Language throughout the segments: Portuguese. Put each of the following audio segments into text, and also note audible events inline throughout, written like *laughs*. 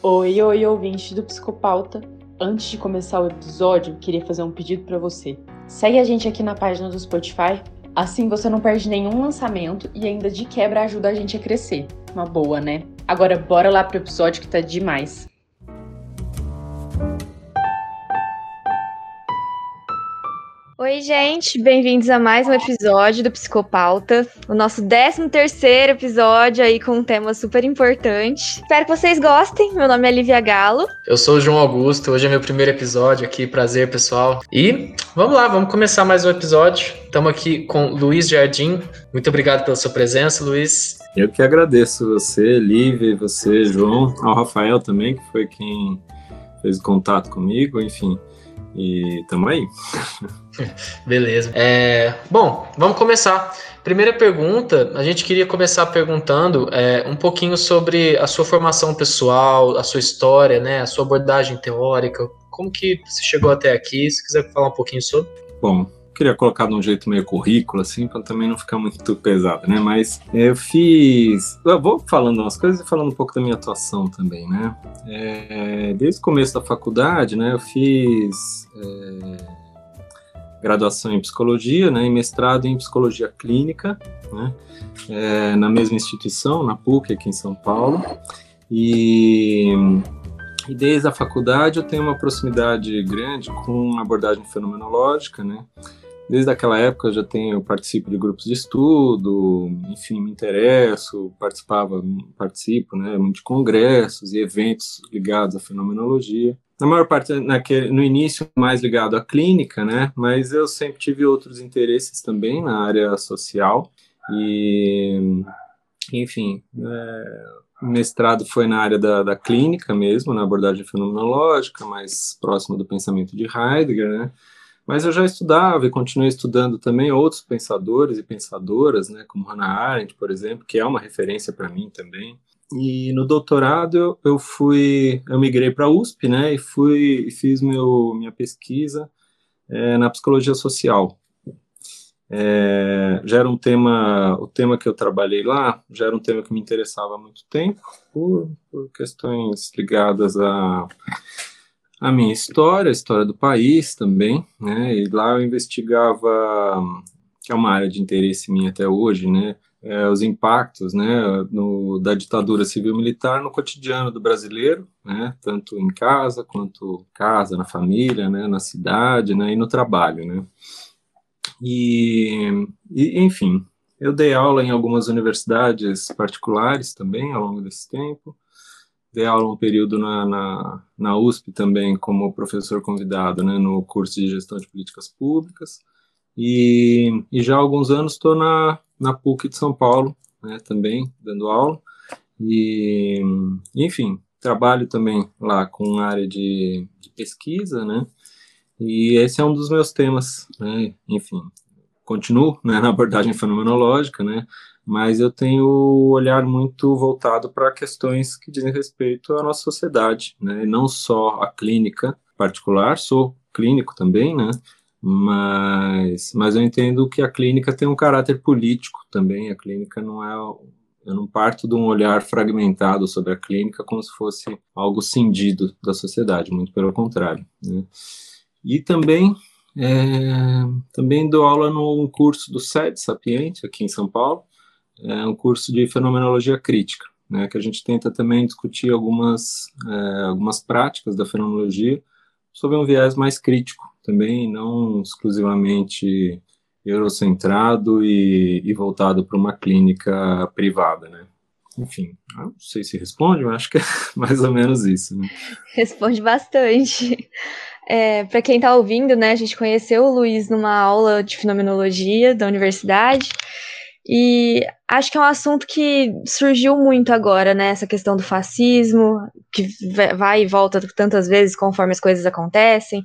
Oi, oi, ouvinte do Psicopauta. Antes de começar o episódio, queria fazer um pedido para você. Segue a gente aqui na página do Spotify, assim você não perde nenhum lançamento e ainda de quebra ajuda a gente a crescer. Uma boa, né? Agora bora lá pro episódio que tá demais. Oi, gente, bem-vindos a mais um episódio do Psicopauta, o nosso 13 terceiro episódio aí com um tema super importante. Espero que vocês gostem. Meu nome é Lívia Galo. Eu sou o João Augusto. Hoje é meu primeiro episódio aqui. Prazer, pessoal. E vamos lá, vamos começar mais um episódio. Estamos aqui com Luiz Jardim. Muito obrigado pela sua presença, Luiz. Eu que agradeço você, Lívia, você, João, ao Rafael também, que foi quem fez o contato comigo, enfim. E tamo aí. *laughs* Beleza. É, bom, vamos começar. Primeira pergunta, a gente queria começar perguntando é, um pouquinho sobre a sua formação pessoal, a sua história, né, a sua abordagem teórica, como que você chegou até aqui, se quiser falar um pouquinho sobre. Bom, queria colocar de um jeito meio currículo, assim, para também não ficar muito pesado, né? Mas eu fiz. Eu vou falando umas coisas e falando um pouco da minha atuação também, né? É, desde o começo da faculdade, né, eu fiz. É, graduação em psicologia, né, e mestrado em psicologia clínica, né, é, na mesma instituição, na PUC, aqui em São Paulo. E, e, desde a faculdade eu tenho uma proximidade grande com abordagem fenomenológica, né, Desde aquela época eu já tenho, participo de grupos de estudo, enfim, me interesso, participava, participo, né, de congressos e eventos ligados à fenomenologia. Na maior parte, naquele, no início, mais ligado à clínica, né, mas eu sempre tive outros interesses também na área social e, enfim, é, mestrado foi na área da, da clínica mesmo, na abordagem fenomenológica, mais próxima do pensamento de Heidegger, né, mas eu já estudava e continuei estudando também outros pensadores e pensadoras, né, como Hannah Arendt, por exemplo, que é uma referência para mim também. E no doutorado eu, eu fui, eu migrei para a USP, né, e fui fiz meu minha pesquisa é, na psicologia social. É, já era um tema, o tema que eu trabalhei lá, já era um tema que me interessava há muito tempo, por, por questões ligadas a a minha história, a história do país também, né? E lá eu investigava, que é uma área de interesse minha até hoje, né? É, os impactos, né, no, da ditadura civil-militar no cotidiano do brasileiro, né? Tanto em casa quanto casa, na família, né? Na cidade, né? E no trabalho, né? E, e enfim, eu dei aula em algumas universidades particulares também ao longo desse tempo dei aula um período na, na, na, USP também como professor convidado, né, no curso de gestão de políticas públicas, e, e já há alguns anos estou na, na PUC de São Paulo, né, também dando aula, e enfim, trabalho também lá com área de, de pesquisa, né, e esse é um dos meus temas, né, enfim, continuo né, na abordagem fenomenológica, né, mas eu tenho o olhar muito voltado para questões que dizem respeito à nossa sociedade, né? Não só a clínica particular, sou clínico também, né? Mas, mas eu entendo que a clínica tem um caráter político também. A clínica não é eu não parto de um olhar fragmentado sobre a clínica como se fosse algo cindido da sociedade, muito pelo contrário. Né? E também é, também dou aula num curso do SED Sapiente, aqui em São Paulo, é um curso de fenomenologia crítica, né, que a gente tenta também discutir algumas, é, algumas práticas da fenomenologia sob um viés mais crítico também, não exclusivamente eurocentrado e, e voltado para uma clínica privada, né. Enfim, não sei se responde, mas acho que é *laughs* mais ou menos isso. Né? Responde bastante. É, para quem está ouvindo, né, a gente conheceu o Luiz numa aula de fenomenologia da universidade. E acho que é um assunto que surgiu muito agora, né? Essa questão do fascismo, que vai e volta tantas vezes conforme as coisas acontecem.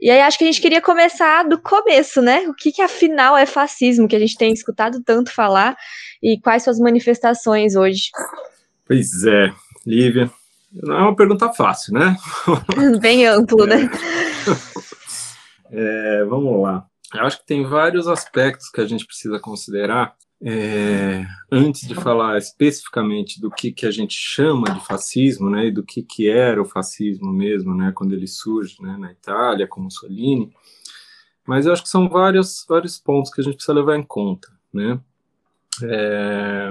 E aí acho que a gente queria começar do começo, né? O que, que afinal é fascismo, que a gente tem escutado tanto falar, e quais suas manifestações hoje? Pois é, Lívia. Não é uma pergunta fácil, né? *laughs* Bem amplo, né? É, vamos lá. Eu acho que tem vários aspectos que a gente precisa considerar é, antes de falar especificamente do que, que a gente chama de fascismo, né, e do que, que era o fascismo mesmo, né, quando ele surge né, na Itália, com Mussolini, mas eu acho que são vários, vários pontos que a gente precisa levar em conta, né. É,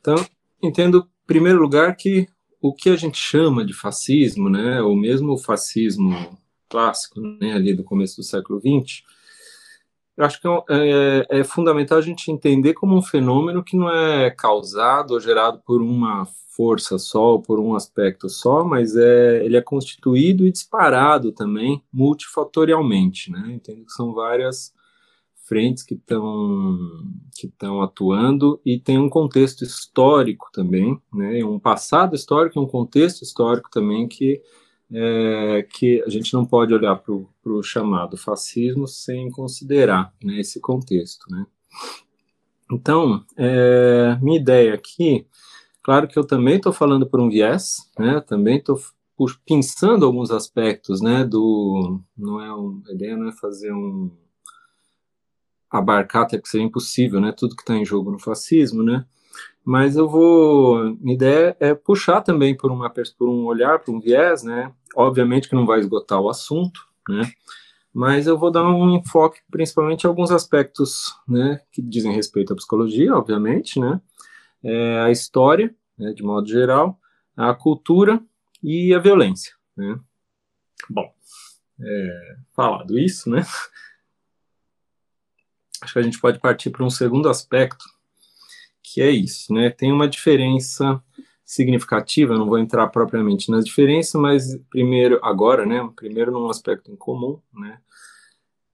então, entendo, em primeiro lugar, que o que a gente chama de fascismo, né, ou mesmo o fascismo clássico, né, ali do começo do século XX, eu acho que é, é, é, fundamental a gente entender como um fenômeno que não é causado ou gerado por uma força só, por um aspecto só, mas é, ele é constituído e disparado também multifatorialmente, né? Entendo que são várias frentes que estão que estão atuando e tem um contexto histórico também, né? Um passado histórico e um contexto histórico também que é, que a gente não pode olhar para o chamado fascismo sem considerar né, esse contexto. Né? Então, é, minha ideia aqui, claro que eu também estou falando por um viés, né, também estou pensando alguns aspectos, né, do, não é um, a ideia não é fazer um, abarcar, até que seria impossível, né, tudo que está em jogo no fascismo, né, mas eu vou, minha ideia é puxar também por, uma, por um olhar, por um viés, né, obviamente que não vai esgotar o assunto, né? Mas eu vou dar um enfoque principalmente em alguns aspectos, né, que dizem respeito à psicologia, obviamente, né? É, a história, né, de modo geral, a cultura e a violência, né? Bom, é, falado isso, né? Acho que a gente pode partir para um segundo aspecto, que é isso, né? Tem uma diferença significativa, não vou entrar propriamente nas diferenças, mas primeiro, agora, né, primeiro num aspecto em comum, né,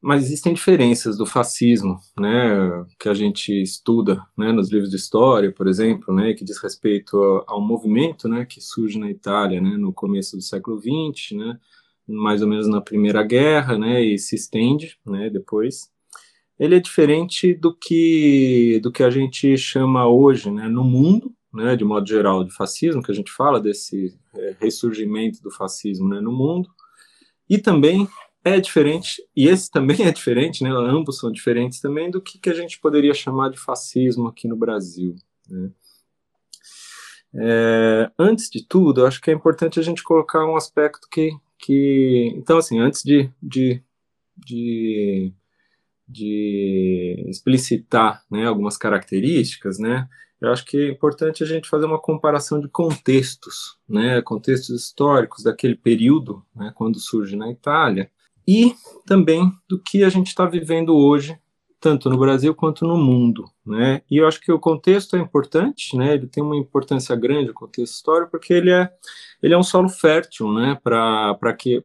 mas existem diferenças do fascismo, né, que a gente estuda, né, nos livros de história, por exemplo, né, que diz respeito ao, movimento, né, que surge na Itália, né, no começo do século XX, né, mais ou menos na Primeira Guerra, né, e se estende, né, depois. Ele é diferente do que do que a gente chama hoje, né, no mundo, né, de modo geral, de fascismo, que a gente fala desse é, ressurgimento do fascismo né, no mundo, e também é diferente, e esse também *laughs* é diferente, né, ambos são diferentes também do que, que a gente poderia chamar de fascismo aqui no Brasil. Né. É, antes de tudo, eu acho que é importante a gente colocar um aspecto que, que então assim, antes de, de, de, de explicitar né, algumas características, né, eu acho que é importante a gente fazer uma comparação de contextos, né, contextos históricos daquele período, né, quando surge na Itália, e também do que a gente está vivendo hoje, tanto no Brasil quanto no mundo, né? E eu acho que o contexto é importante, né? Ele tem uma importância grande o contexto histórico porque ele é ele é um solo fértil, né? Para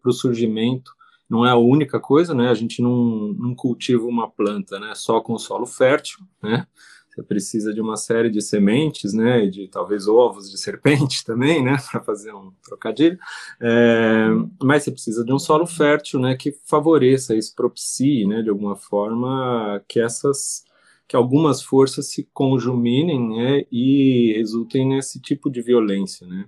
o surgimento não é a única coisa, né? A gente não, não cultiva uma planta, né? Só com solo fértil, né? Você precisa de uma série de sementes, né, de talvez ovos de *laughs* serpente também, né, para fazer um trocadilho. É, mas você precisa de um solo fértil, né, que favoreça, isso propicie, né, de alguma forma que essas que algumas forças se conjuminem, né, e resultem nesse tipo de violência, né.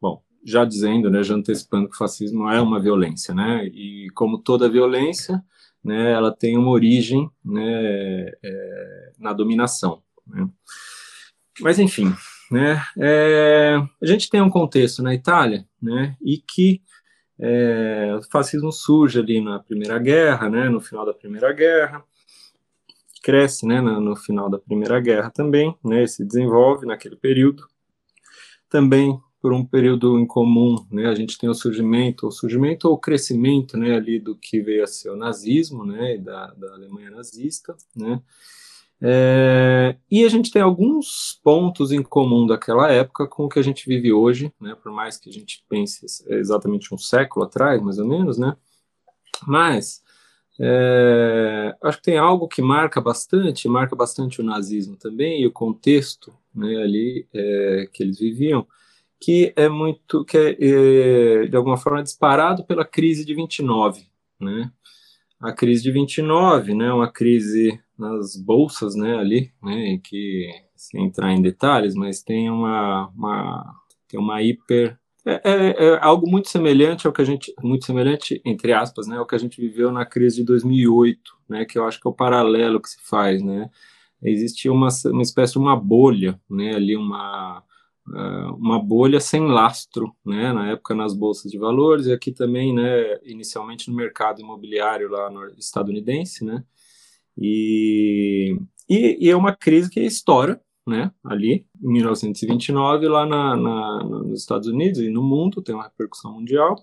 Bom, já dizendo, né, já antecipando que o fascismo é uma violência, né, e como toda violência, né, ela tem uma origem né, é, na dominação. Né. Mas, enfim, né, é, a gente tem um contexto na Itália, né, e que é, o fascismo surge ali na Primeira Guerra, né, no final da Primeira Guerra, cresce né, no, no final da Primeira Guerra também, né, se desenvolve naquele período. Também por um período em comum, né? A gente tem o surgimento, o surgimento ou o crescimento, né, ali do que veio a ser o nazismo, né, da, da Alemanha nazista, né? É, e a gente tem alguns pontos em comum daquela época com o que a gente vive hoje, né? Por mais que a gente pense exatamente um século atrás, mais ou menos, né? Mas é, acho que tem algo que marca bastante, marca bastante o nazismo também e o contexto, né, ali é, que eles viviam que é muito, que é, é, de alguma forma disparado pela crise de 29, né? A crise de 29, né, uma crise nas bolsas, né, ali, né, que sem entrar em detalhes, mas tem uma, uma tem uma hiper é, é, é, algo muito semelhante ao que a gente, muito semelhante entre aspas, né, ao que a gente viveu na crise de 2008, né, que eu acho que é o paralelo que se faz, né, existia uma, uma espécie de uma bolha, né, ali uma, uma bolha sem lastro, né, na época nas bolsas de valores e aqui também, né, inicialmente no mercado imobiliário lá no estadunidense, né, e, e, e é uma crise que estoura, né, ali em 1929 lá na, na, nos Estados Unidos e no mundo tem uma repercussão mundial,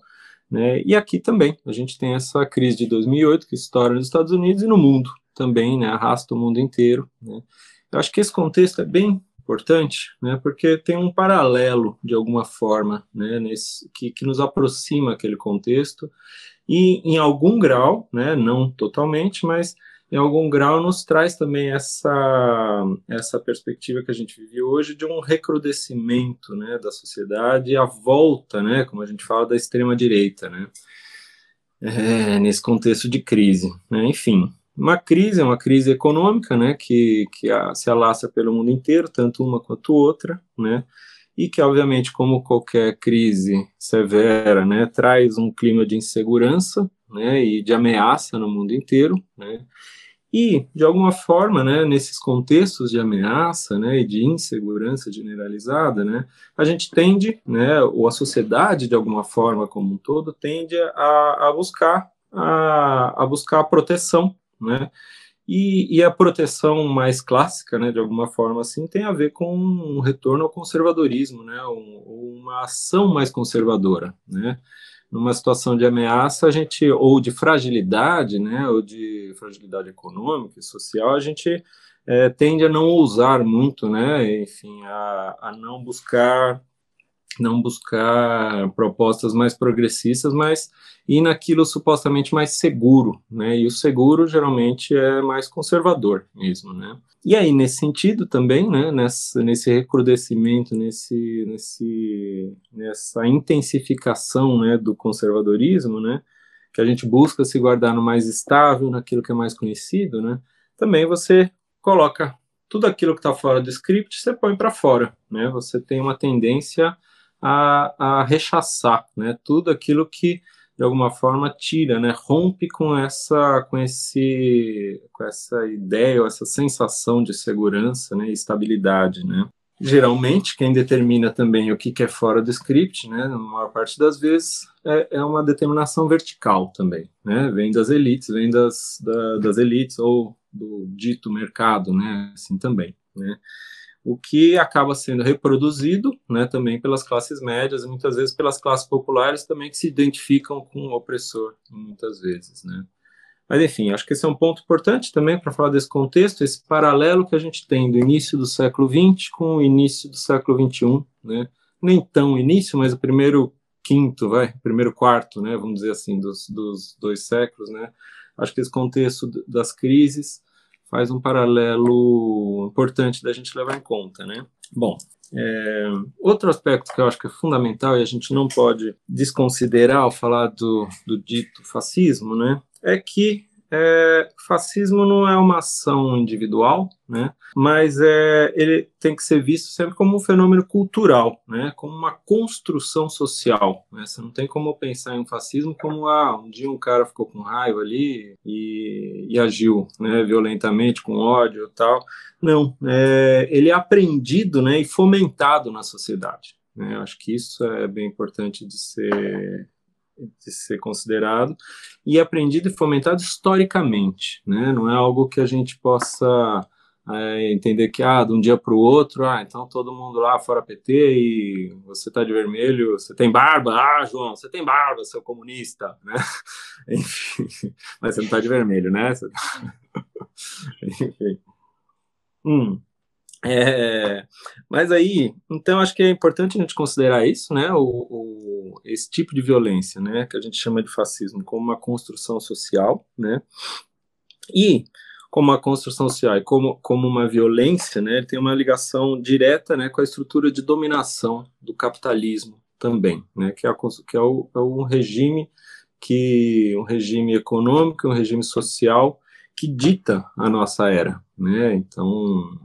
né, e aqui também a gente tem essa crise de 2008 que estoura nos Estados Unidos e no mundo também, né, arrasta o mundo inteiro, né. Eu acho que esse contexto é bem importante, né, porque tem um paralelo, de alguma forma, né, nesse, que, que nos aproxima aquele contexto, e em algum grau, né, não totalmente, mas em algum grau nos traz também essa, essa perspectiva que a gente vive hoje de um recrudescimento né, da sociedade a volta, né, como a gente fala, da extrema-direita, né, é, nesse contexto de crise. Né, enfim, uma crise, é uma crise econômica, né, que, que se alastra pelo mundo inteiro, tanto uma quanto outra, né, e que, obviamente, como qualquer crise severa, né, traz um clima de insegurança, né, e de ameaça no mundo inteiro, né, e, de alguma forma, né, nesses contextos de ameaça né, e de insegurança generalizada, né, a gente tende, né, ou a sociedade, de alguma forma como um todo, tende a, a buscar a, a buscar a proteção né? E, e, a proteção mais clássica, né, de alguma forma assim, tem a ver com um retorno ao conservadorismo, né, um, uma ação mais conservadora, né? Numa situação de ameaça, a gente ou de fragilidade, né, ou de fragilidade econômica e social, a gente é, tende a não ousar muito, né, enfim, a, a não buscar não buscar propostas mais progressistas, mas ir naquilo supostamente mais seguro, né? E o seguro geralmente é mais conservador mesmo, né? E aí nesse sentido também, né? Nessa, nesse recrudescimento, nesse, nesse, nessa intensificação, né? Do conservadorismo, né? Que a gente busca se guardar no mais estável, naquilo que é mais conhecido, né? Também você coloca tudo aquilo que está fora do script, você põe para fora, né? Você tem uma tendência a, a rechaçar, né? Tudo aquilo que de alguma forma tira, né? Rompe com essa, com esse, com essa ideia, ou essa sensação de segurança, né? E estabilidade, né? Geralmente, quem determina também o que, é fora do script, né, na maior parte das vezes, é, é uma determinação vertical também, né, vem das elites, vem das, da, das elites ou do dito mercado, né, assim também, né o que acaba sendo reproduzido né, também pelas classes médias muitas vezes pelas classes populares também que se identificam com o opressor, muitas vezes. Né. Mas, enfim, acho que esse é um ponto importante também para falar desse contexto, esse paralelo que a gente tem do início do século XX com o início do século XXI, né? nem tão início, mas o primeiro quinto, vai, primeiro quarto, né, vamos dizer assim, dos, dos dois séculos, né, acho que esse contexto das crises faz um paralelo importante da gente levar em conta, né? Bom, é, outro aspecto que eu acho que é fundamental e a gente não pode desconsiderar ao falar do, do dito fascismo, né, é que é, fascismo não é uma ação individual, né? Mas é, ele tem que ser visto sempre como um fenômeno cultural, né? Como uma construção social. Né? Você não tem como pensar em um fascismo como ah, um dia um cara ficou com raiva ali e, e agiu, né? Violentamente com ódio e tal. Não, é, ele é aprendido, né? E fomentado na sociedade. Né? Eu acho que isso é bem importante de ser de ser considerado e aprendido e fomentado historicamente, né? Não é algo que a gente possa é, entender que ah, de um dia para o outro, ah, então todo mundo lá fora PT e você está de vermelho, você tem barba, ah, João, você tem barba, seu comunista, né? *laughs* Enfim, mas você não está de vermelho, né? *laughs* Enfim. Hum. É, mas aí, então acho que é importante a gente considerar isso, né, o, o, esse tipo de violência, né, que a gente chama de fascismo, como uma construção social, né, e como uma construção social e como, como uma violência, né, ele tem uma ligação direta, né, com a estrutura de dominação do capitalismo também, né, que é, a, que é, o, é um regime que um regime econômico, um regime social que dita a nossa era, né? Então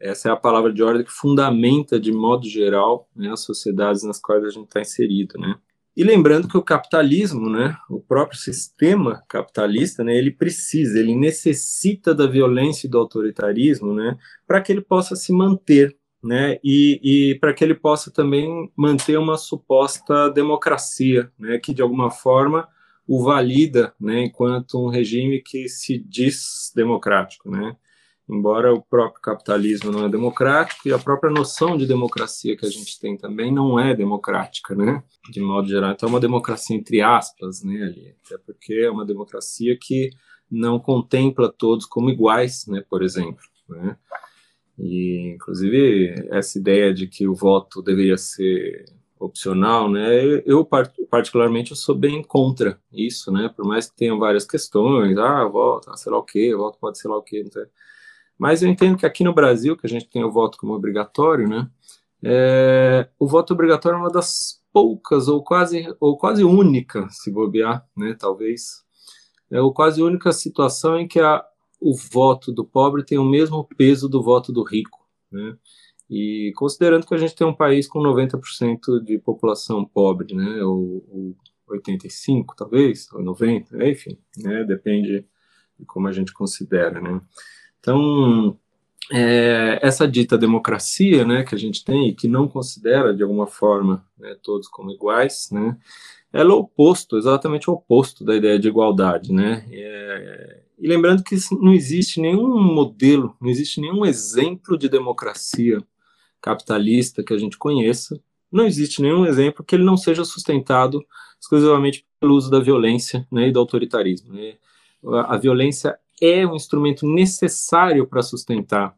essa é a palavra de ordem que fundamenta de modo geral né, as sociedades nas quais a gente está inserido, né? E lembrando que o capitalismo, né, o próprio sistema capitalista, né, ele precisa, ele necessita da violência e do autoritarismo, né, para que ele possa se manter, né, e, e para que ele possa também manter uma suposta democracia, né, que de alguma forma o valida, né, enquanto um regime que se diz democrático, né embora o próprio capitalismo não é democrático e a própria noção de democracia que a gente tem também não é democrática, né? De modo geral, então é uma democracia entre aspas, né? Ali, até porque é uma democracia que não contempla todos como iguais, né? Por exemplo, né? E inclusive essa ideia de que o voto deveria ser opcional, né? Eu particularmente eu sou bem contra isso, né? Por mais que tenham várias questões, ah, voto, sei lá o quê, voto pode ser lá o quê, não sei. Mas eu entendo que aqui no Brasil, que a gente tem o voto como obrigatório, né? É, o voto obrigatório é uma das poucas ou quase ou quase única, se bobear, né? Talvez é o quase única situação em que a, o voto do pobre tem o mesmo peso do voto do rico, né? E considerando que a gente tem um país com 90% de população pobre, né? Ou, ou 85, talvez, ou 90, enfim, né? Depende de como a gente considera, né? Então, é, essa dita democracia, né, que a gente tem e que não considera de alguma forma né, todos como iguais, né, ela é o oposto, exatamente o oposto da ideia de igualdade, né. É, e lembrando que não existe nenhum modelo, não existe nenhum exemplo de democracia capitalista que a gente conheça, não existe nenhum exemplo que ele não seja sustentado exclusivamente pelo uso da violência né, e do autoritarismo. Né. A violência é um instrumento necessário para sustentar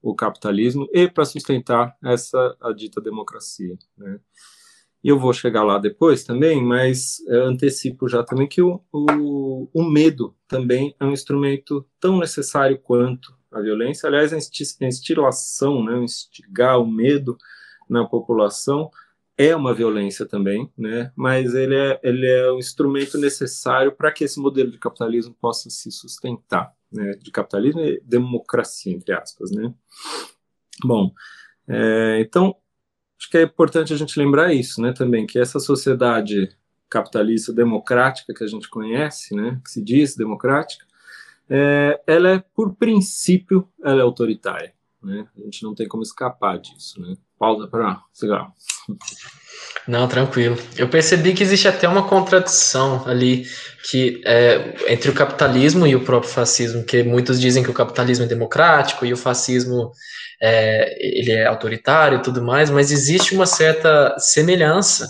o capitalismo e para sustentar essa a dita democracia. Né? E eu vou chegar lá depois também, mas é, antecipo já também que o, o, o, medo também é um instrumento tão necessário quanto a violência. Aliás, a instilação, né, instigar o medo na população é uma violência também, né? mas ele é, ele é um instrumento necessário para que esse modelo de capitalismo possa se sustentar, né? de capitalismo e democracia, entre aspas. Né? Bom, é, então, acho que é importante a gente lembrar isso né, também, que essa sociedade capitalista democrática que a gente conhece, né, que se diz democrática, é, ela é, por princípio, ela é autoritária. Né? A gente não tem como escapar disso. Né? Pausa para cigarro. Não, tranquilo. Eu percebi que existe até uma contradição ali que é, entre o capitalismo e o próprio fascismo, que muitos dizem que o capitalismo é democrático e o fascismo é, ele é autoritário e tudo mais, mas existe uma certa semelhança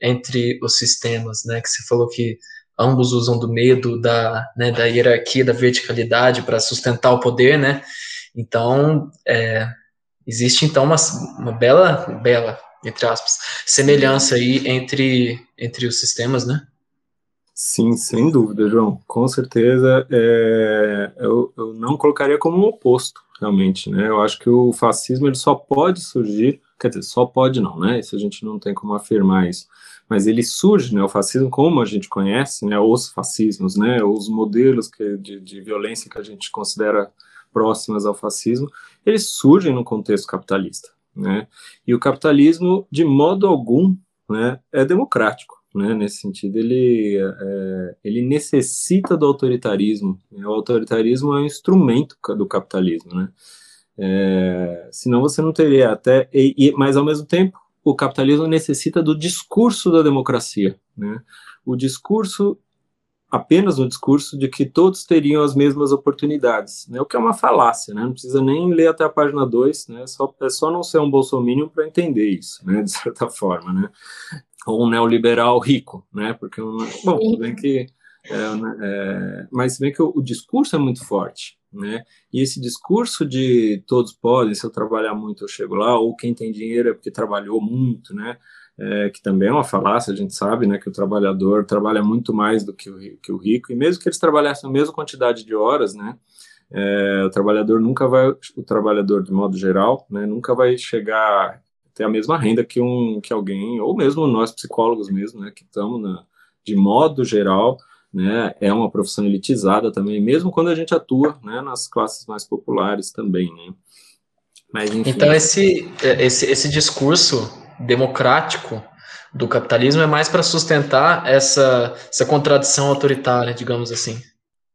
entre os sistemas, né? Que você falou que ambos usam do medo, da, né, da hierarquia, da verticalidade para sustentar o poder, né? Então, é, existe então uma, uma bela, bela entre aspas, semelhança aí entre, entre os sistemas, né? Sim, sem dúvida, João. Com certeza, é, eu, eu não colocaria como um oposto, realmente, né? Eu acho que o fascismo ele só pode surgir, quer dizer, só pode não, né? Isso a gente não tem como afirmar isso. Mas ele surge, né? O fascismo, como a gente conhece, né? Os fascismos, né? Os modelos que, de, de violência que a gente considera próximas ao fascismo, eles surgem no contexto capitalista. Né? E o capitalismo, de modo algum, né, é democrático. Né? Nesse sentido, ele, é, ele necessita do autoritarismo. Né? O autoritarismo é um instrumento do capitalismo. Né? É, senão você não teria até. E, e, mas, ao mesmo tempo, o capitalismo necessita do discurso da democracia. Né? O discurso apenas no discurso de que todos teriam as mesmas oportunidades, né? o que é uma falácia, né? não precisa nem ler até a página 2, né? só, é só não ser um bolsominion para entender isso, né? de certa forma, né? ou um neoliberal rico, né? porque, bom, bem que, é, né, é, mas bem que o, o, discurso é muito forte, né? e esse discurso de todos podem, se eu trabalhar muito eu chego lá, ou quem tem dinheiro é porque trabalhou muito, né? É, que também é uma falácia, a gente sabe, né, que o trabalhador trabalha muito mais do que o, que o rico, e mesmo que eles trabalhassem a mesma quantidade de horas, né, é, o trabalhador nunca vai, o trabalhador de modo geral, né, nunca vai chegar a ter a mesma renda que um que alguém, ou mesmo nós psicólogos mesmo, né, que estamos na, de modo geral, né, é uma profissão elitizada também, mesmo quando a gente atua, né, nas classes mais populares também, né. Mas, então esse, esse, esse discurso democrático do capitalismo é mais para sustentar essa, essa contradição autoritária, digamos assim.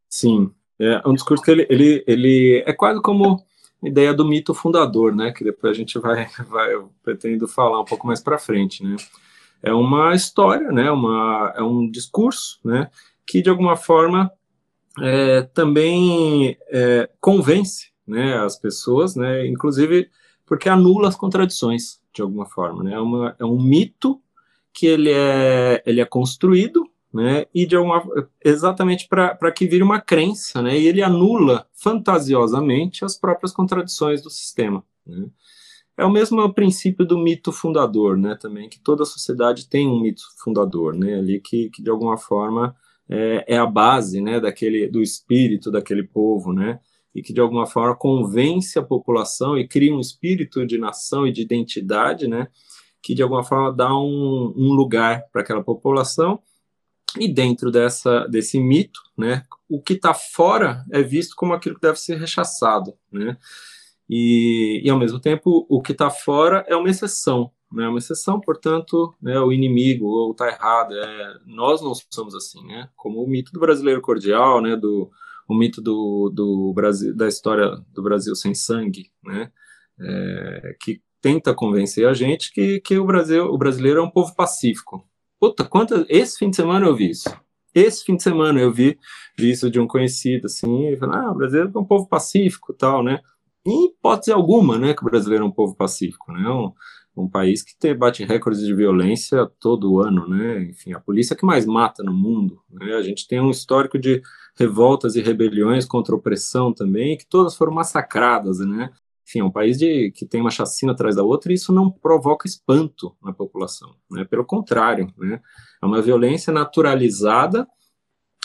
Sim, é um discurso que ele, ele, ele é quase como a ideia do mito fundador, né? Que depois a gente vai, *laughs* vai eu pretendo falar um pouco mais para frente, né? É uma história, né? Uma, é um discurso, né? Que de alguma forma é, também é, convence, né? As pessoas, né? Inclusive porque anula as contradições de alguma forma, né? É, uma, é um mito que ele é, ele é construído né? E de alguma exatamente para que vire uma crença, né? E ele anula fantasiosamente as próprias contradições do sistema. Né? É o mesmo princípio do mito fundador, né? Também que toda sociedade tem um mito fundador, né? Ali que, que de alguma forma é, é a base, né? Daquele do espírito daquele povo, né? E que de alguma forma convence a população e cria um espírito de nação e de identidade, né? Que de alguma forma dá um, um lugar para aquela população e dentro dessa, desse mito, né, o que está fora é visto como aquilo que deve ser rechaçado, né? E, e ao mesmo tempo, o que está fora é uma exceção, né? Uma exceção, portanto, né, o inimigo ou está errado. É, nós não somos assim, né? Como o mito do brasileiro cordial, né? Do o mito do, do Brasil, da história do Brasil sem sangue, né? É, que tenta convencer a gente que, que o Brasil, o brasileiro é um povo pacífico, Puta, quantas. Esse fim de semana eu vi isso. Esse fim de semana eu vi, vi isso de um conhecido, assim, falei, ah, o brasileiro é um povo pacífico tal, né? Em hipótese alguma, né, que o brasileiro é um povo pacífico, né? Um, um país que te, bate recordes de violência todo ano, né? Enfim, a polícia que mais mata no mundo, né? A gente tem um histórico de revoltas e rebeliões contra a opressão também, que todas foram massacradas, né? enfim, é um país de, que tem uma chacina atrás da outra e isso não provoca espanto na população, né? Pelo contrário, né? É uma violência naturalizada,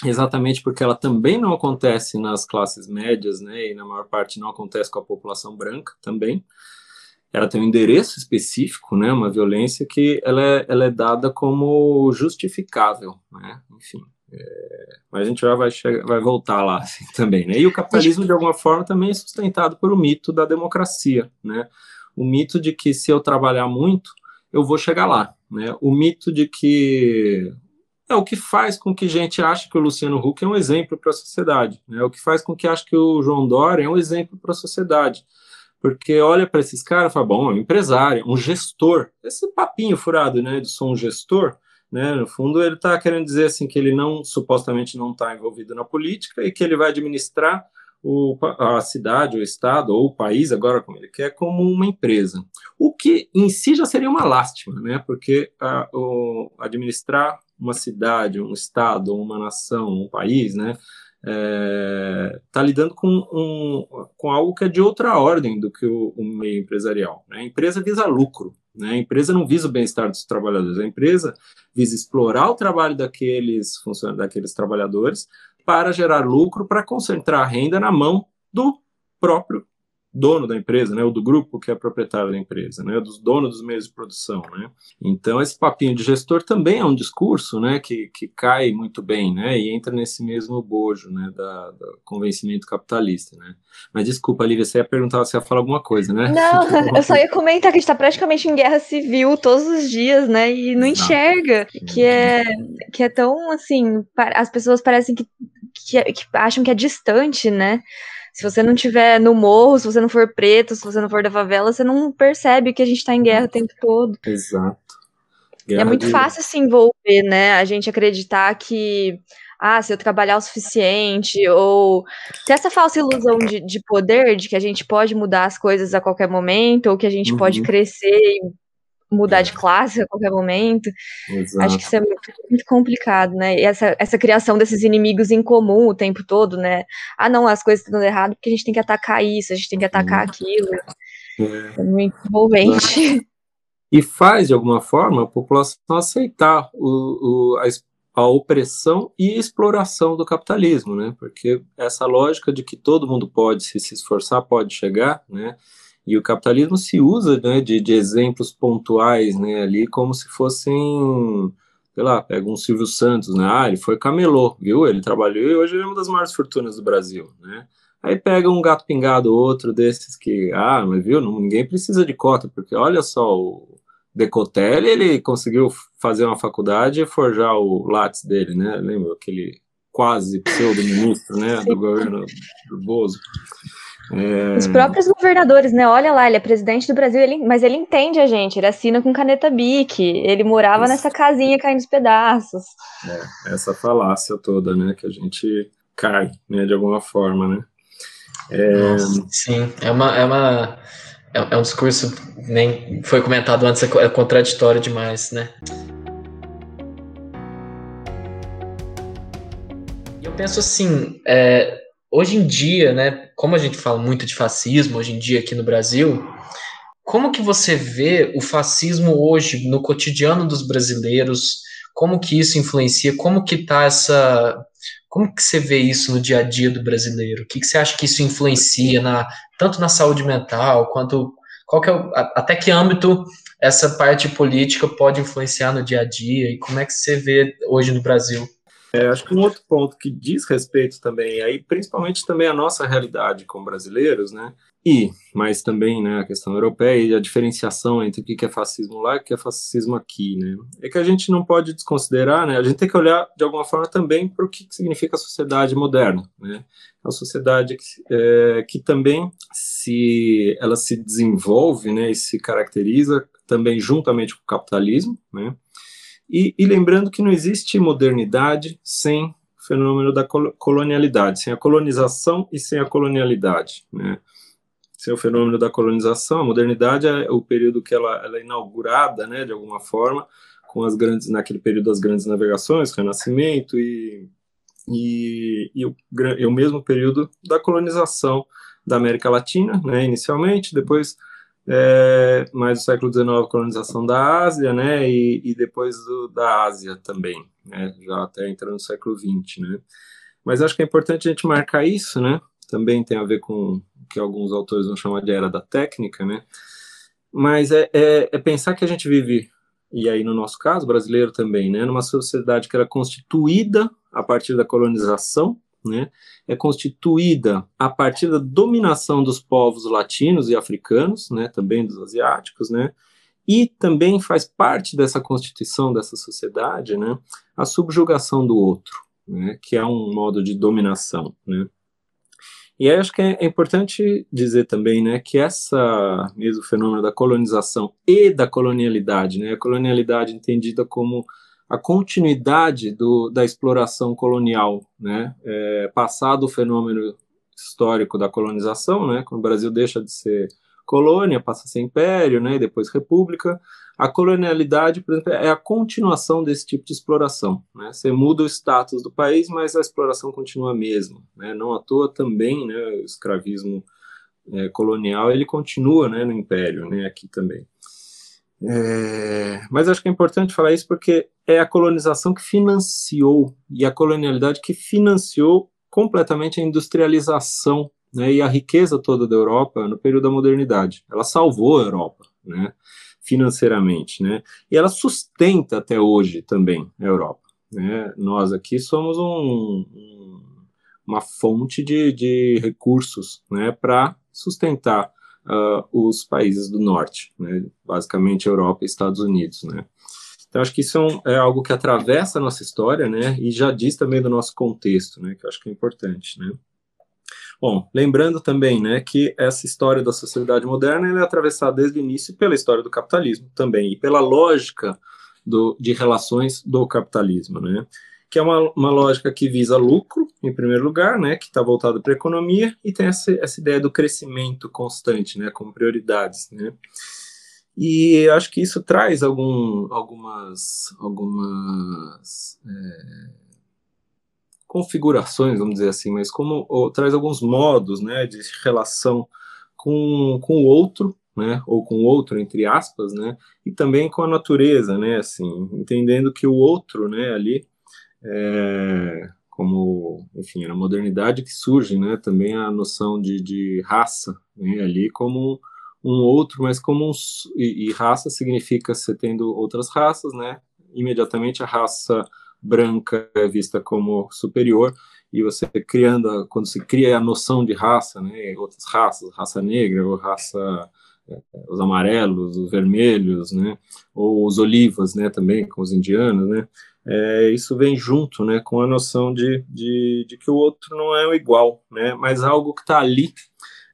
exatamente porque ela também não acontece nas classes médias, né? E na maior parte não acontece com a população branca também. Ela tem um endereço específico, né? Uma violência que ela é, ela é dada como justificável, né? Enfim. É, mas a gente já vai, chegar, vai voltar lá assim, *laughs* também, né? E o capitalismo, de alguma forma, também é sustentado por o mito da democracia, né? O mito de que se eu trabalhar muito, eu vou chegar lá, né? O mito de que é o que faz com que gente ache que o Luciano Huck é um exemplo para a sociedade, né? O que faz com que ache que o João Dória é um exemplo para a sociedade. Porque olha para esses caras e fala, bom, é um empresário, um gestor. Esse papinho furado, né, de sou um gestor, né? No fundo, ele está querendo dizer assim que ele não supostamente não está envolvido na política e que ele vai administrar o, a cidade, o estado ou o país agora como ele quer como uma empresa. O que em si já seria uma lástima, né? Porque a, o, administrar uma cidade, um estado, uma nação, um país, né? está é, tá lidando com, um, com algo que é de outra ordem do que o, o meio empresarial. Né? A empresa visa lucro, né? a empresa não visa o bem-estar dos trabalhadores, a empresa visa explorar o trabalho daqueles funcionários, daqueles trabalhadores para gerar lucro, para concentrar a renda na mão do próprio dono da empresa, né, ou do grupo que é proprietário da empresa, né, dos donos dos meios de produção, né. Então esse papinho de gestor também é um discurso, né, que, que cai muito bem, né, e entra nesse mesmo bojo, né, da, do convencimento capitalista, né. Mas desculpa, Lívia, você ia perguntar, você ia falar alguma coisa, né? Não, *laughs* *laughs* eu só ia comentar que a gente está praticamente em guerra civil todos os dias, né, e não enxerga que é que é tão assim, as pessoas parecem que, que, que acham que é distante, né? Se você não tiver no morro, se você não for preto, se você não for da favela, você não percebe que a gente tá em guerra o tempo todo. Exato. Guerra é muito de... fácil se envolver, né? A gente acreditar que ah, se eu trabalhar o suficiente, ou ter essa falsa ilusão de, de poder, de que a gente pode mudar as coisas a qualquer momento, ou que a gente uhum. pode crescer e mudar de classe a qualquer momento. Exato. Acho que isso é muito, muito, complicado, né? E essa, essa criação desses inimigos em comum o tempo todo, né? Ah, não, as coisas estão errado porque a gente tem que atacar isso, a gente tem que atacar aquilo. É, é muito envolvente. E faz, de alguma forma, a população aceitar o, o, a, a opressão e exploração do capitalismo, né? Porque essa lógica de que todo mundo pode, se se esforçar, pode chegar, né? E o capitalismo se usa né, de, de exemplos pontuais né, ali como se fossem, sei lá, pega um Silvio Santos, né? Ah, ele foi camelô, viu? Ele trabalhou e hoje ele é uma das maiores fortunas do Brasil, né? Aí pega um gato pingado, outro desses que, ah, mas viu, ninguém precisa de cota, porque olha só, o, Decotelli, ele conseguiu fazer uma faculdade e forjar o Lattes dele, né? Lembra aquele quase pseudo-ministro, né, do governo do Bozo. É... Os próprios governadores, né? Olha lá, ele é presidente do Brasil, ele, mas ele entende a gente, ele assina com caneta bic, ele morava Isso. nessa casinha caindo os pedaços. É, essa falácia toda, né? Que a gente cai, né, de alguma forma, né? É... Nossa, sim, é uma, é uma é, é um discurso nem foi comentado antes, é contraditório demais, né? Eu penso assim, é, hoje em dia, né, como a gente fala muito de fascismo hoje em dia aqui no Brasil, como que você vê o fascismo hoje no cotidiano dos brasileiros? Como que isso influencia? Como que tá essa como que você vê isso no dia a dia do brasileiro? O que, que você acha que isso influencia na tanto na saúde mental quanto qual que é o, até que âmbito essa parte política pode influenciar no dia a dia e como é que você vê hoje no Brasil? É, acho que um outro ponto que diz respeito também, aí principalmente também a nossa realidade como brasileiros, né? E, mas também né, a questão europeia e a diferenciação entre o que é fascismo lá e o que é fascismo aqui, né? É que a gente não pode desconsiderar, né? A gente tem que olhar de alguma forma também para o que significa a sociedade moderna, né? A sociedade que, é, que também se ela se desenvolve, né, e se caracteriza também juntamente com o capitalismo, né? E, e lembrando que não existe modernidade sem o fenômeno da colonialidade, sem a colonização e sem a colonialidade, né? Sem o fenômeno da colonização, a modernidade é o período que ela, ela é inaugurada, né, de alguma forma, com as grandes naquele período das grandes navegações, Renascimento e e, e, o, e o mesmo período da colonização da América Latina, né, inicialmente, depois é, mais do século XIX, colonização da Ásia, né, e, e depois do, da Ásia também, né, já até entrando no século XX, né. Mas acho que é importante a gente marcar isso, né, também tem a ver com o que alguns autores vão chamar de era da técnica, né, mas é, é, é pensar que a gente vive, e aí no nosso caso, brasileiro também, né, numa sociedade que era constituída a partir da colonização, né, é constituída a partir da dominação dos povos latinos e africanos, né, também dos asiáticos, né, e também faz parte dessa constituição dessa sociedade, né, a subjugação do outro, né, que é um modo de dominação, né. E aí acho que é, é importante dizer também, né, que essa mesmo fenômeno da colonização e da colonialidade, né, a colonialidade entendida como a continuidade do, da exploração colonial, né, é, passado o fenômeno histórico da colonização, né, quando o Brasil deixa de ser colônia, passa a ser império, né, e depois república, a colonialidade, por exemplo, é a continuação desse tipo de exploração. Né? Você muda o status do país, mas a exploração continua a mesma. Né? Não à toa também, né, o escravismo é, colonial ele continua né, no império, né, aqui também. É, mas acho que é importante falar isso porque é a colonização que financiou e a colonialidade que financiou completamente a industrialização né, e a riqueza toda da Europa no período da modernidade. Ela salvou a Europa, né, financeiramente, né, e ela sustenta até hoje também a Europa. Né. Nós aqui somos um, um, uma fonte de, de recursos né, para sustentar uh, os países do norte, né? basicamente Europa e Estados Unidos. Né? Então, acho que isso é, um, é, algo que atravessa a nossa história né? e já diz também do nosso contexto, né? que eu acho que é importante. Né? Bom, lembrando também né, que essa história da sociedade moderna é atravessada desde o início pela história do capitalismo também e pela lógica do, de relações do capitalismo. Né? Que é uma, uma lógica que visa lucro, em primeiro lugar, né, que está voltada para a economia, e tem essa, essa ideia do crescimento constante, né, como prioridades, né. E acho que isso traz algum, algumas, algumas é, configurações, vamos dizer assim, mas como ou, traz alguns modos né, de relação com, com o outro, né, ou com o outro, entre aspas, né, e também com a natureza, né, assim, entendendo que o outro, né, ali, é, como, enfim, na modernidade que surge, né, também a noção de, de raça, né, ali como um outro, mas como um, e, e, raça significa você tendo outras raças, né, imediatamente a raça branca é vista como superior, e você criando, quando se cria a noção de raça, né, outras raças, raça negra ou raça os amarelos, os vermelhos, né, ou os olivas, né, também com os indianos, né, é, isso vem junto, né, com a noção de, de, de, que o outro não é o igual, né, mas algo que está ali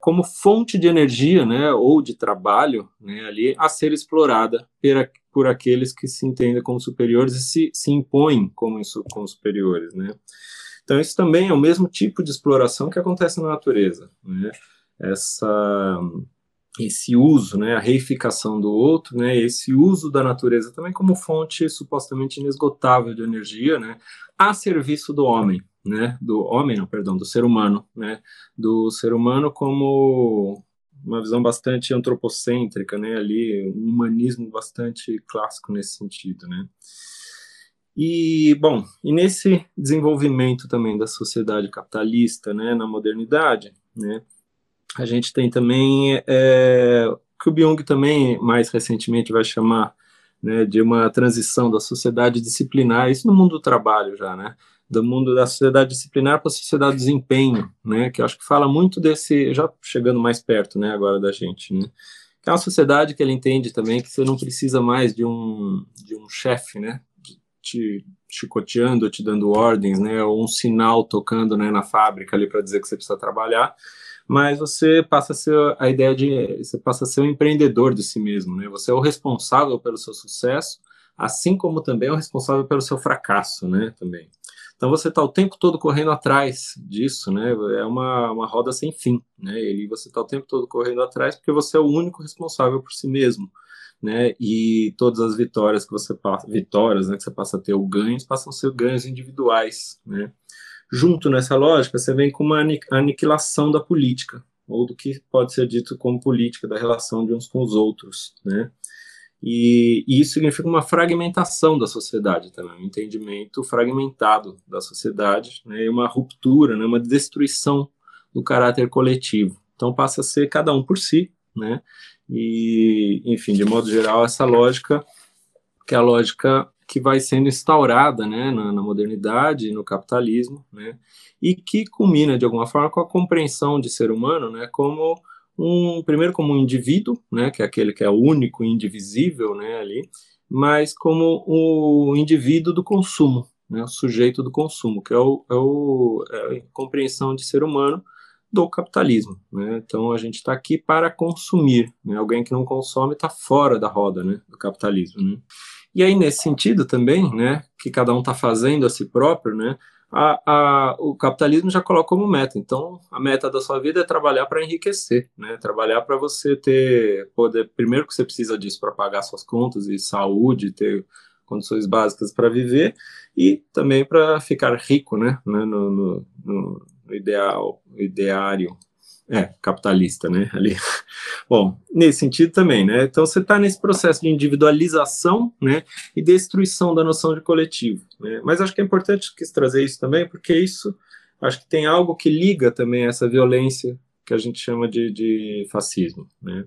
como fonte de energia, né, ou de trabalho, né, ali a ser explorada por, por aqueles que se entendem como superiores e se, se impõem como, como superiores, né. Então isso também é o mesmo tipo de exploração que acontece na natureza, né, essa esse uso, né, a reificação do outro, né, esse uso da natureza também como fonte supostamente inesgotável de energia, né, a serviço do homem, né, do homem, não, perdão, do ser humano, né, do ser humano como uma visão bastante antropocêntrica, né, ali um humanismo bastante clássico nesse sentido, né. E bom, e nesse desenvolvimento também da sociedade capitalista, né, na modernidade, né, a gente tem também é, que o Byung também mais recentemente vai chamar né, de uma transição da sociedade disciplinar, isso no mundo do trabalho já, né, do mundo da sociedade disciplinar para a sociedade do desempenho, né, que acho que fala muito desse, já chegando mais perto, né, agora da gente, né, que é uma sociedade que ele entende também que você não precisa mais de um, de um chefe, né, te chicoteando, te dando ordens, né, ou um sinal tocando, né, na fábrica ali para dizer que você precisa trabalhar, mas você passa a ser a ideia de você passa a ser um empreendedor de si mesmo, né? Você é o responsável pelo seu sucesso, assim como também é o responsável pelo seu fracasso, né? Também. Então você está o tempo todo correndo atrás disso, né? É uma, uma roda sem fim, né? E você está o tempo todo correndo atrás porque você é o único responsável por si mesmo, né? E todas as vitórias que você passa, vitórias, né? Que você passa a ter ou ganhos, passam a ser ganhos individuais, né? Junto nessa lógica, você vem com uma aniquilação da política, ou do que pode ser dito como política, da relação de uns com os outros, né? E, e isso significa uma fragmentação da sociedade também, um entendimento fragmentado da sociedade, né? Uma ruptura, né? uma destruição do caráter coletivo. Então passa a ser cada um por si, né? E, enfim, de modo geral, essa lógica, que é a lógica que vai sendo instaurada né, na, na modernidade, no capitalismo, né, e que culmina de alguma forma com a compreensão de ser humano, né, como um primeiro como um indivíduo, né, que é aquele que é único, indivisível, né, ali, mas como o indivíduo do consumo, né, o sujeito do consumo, que é, o, é, o, é a compreensão de ser humano do capitalismo. Né? Então a gente está aqui para consumir. Né? Alguém que não consome está fora da roda né, do capitalismo. Né? E aí, nesse sentido também, né, que cada um está fazendo a si próprio, né, a, a, o capitalismo já coloca como meta. Então, a meta da sua vida é trabalhar para enriquecer, né? Trabalhar para você ter poder. Primeiro que você precisa disso para pagar suas contas e saúde, ter condições básicas para viver e também para ficar rico, né? No, no, no, no ideal, ideário é, capitalista, né? Ali. Bom, nesse sentido também, né? Então você está nesse processo de individualização, né? E destruição da noção de coletivo, né? Mas acho que é importante quis trazer isso também, porque isso acho que tem algo que liga também essa violência que a gente chama de, de fascismo, né?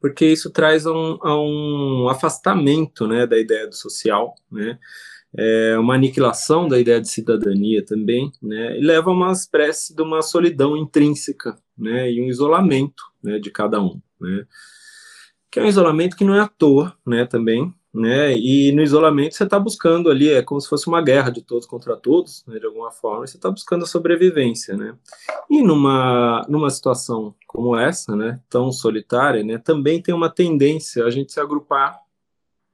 Porque isso traz um, um afastamento, né, da ideia do social, né? É, uma aniquilação da ideia de cidadania também, né, e leva a uma espécie de uma solidão intrínseca, né, e um isolamento, né, de cada um, né, que é um isolamento que não é à toa, né, também, né, e no isolamento você está buscando ali, é como se fosse uma guerra de todos contra todos, né, de alguma forma, você está buscando a sobrevivência, né, e numa, numa situação como essa, né, tão solitária, né, também tem uma tendência a gente se agrupar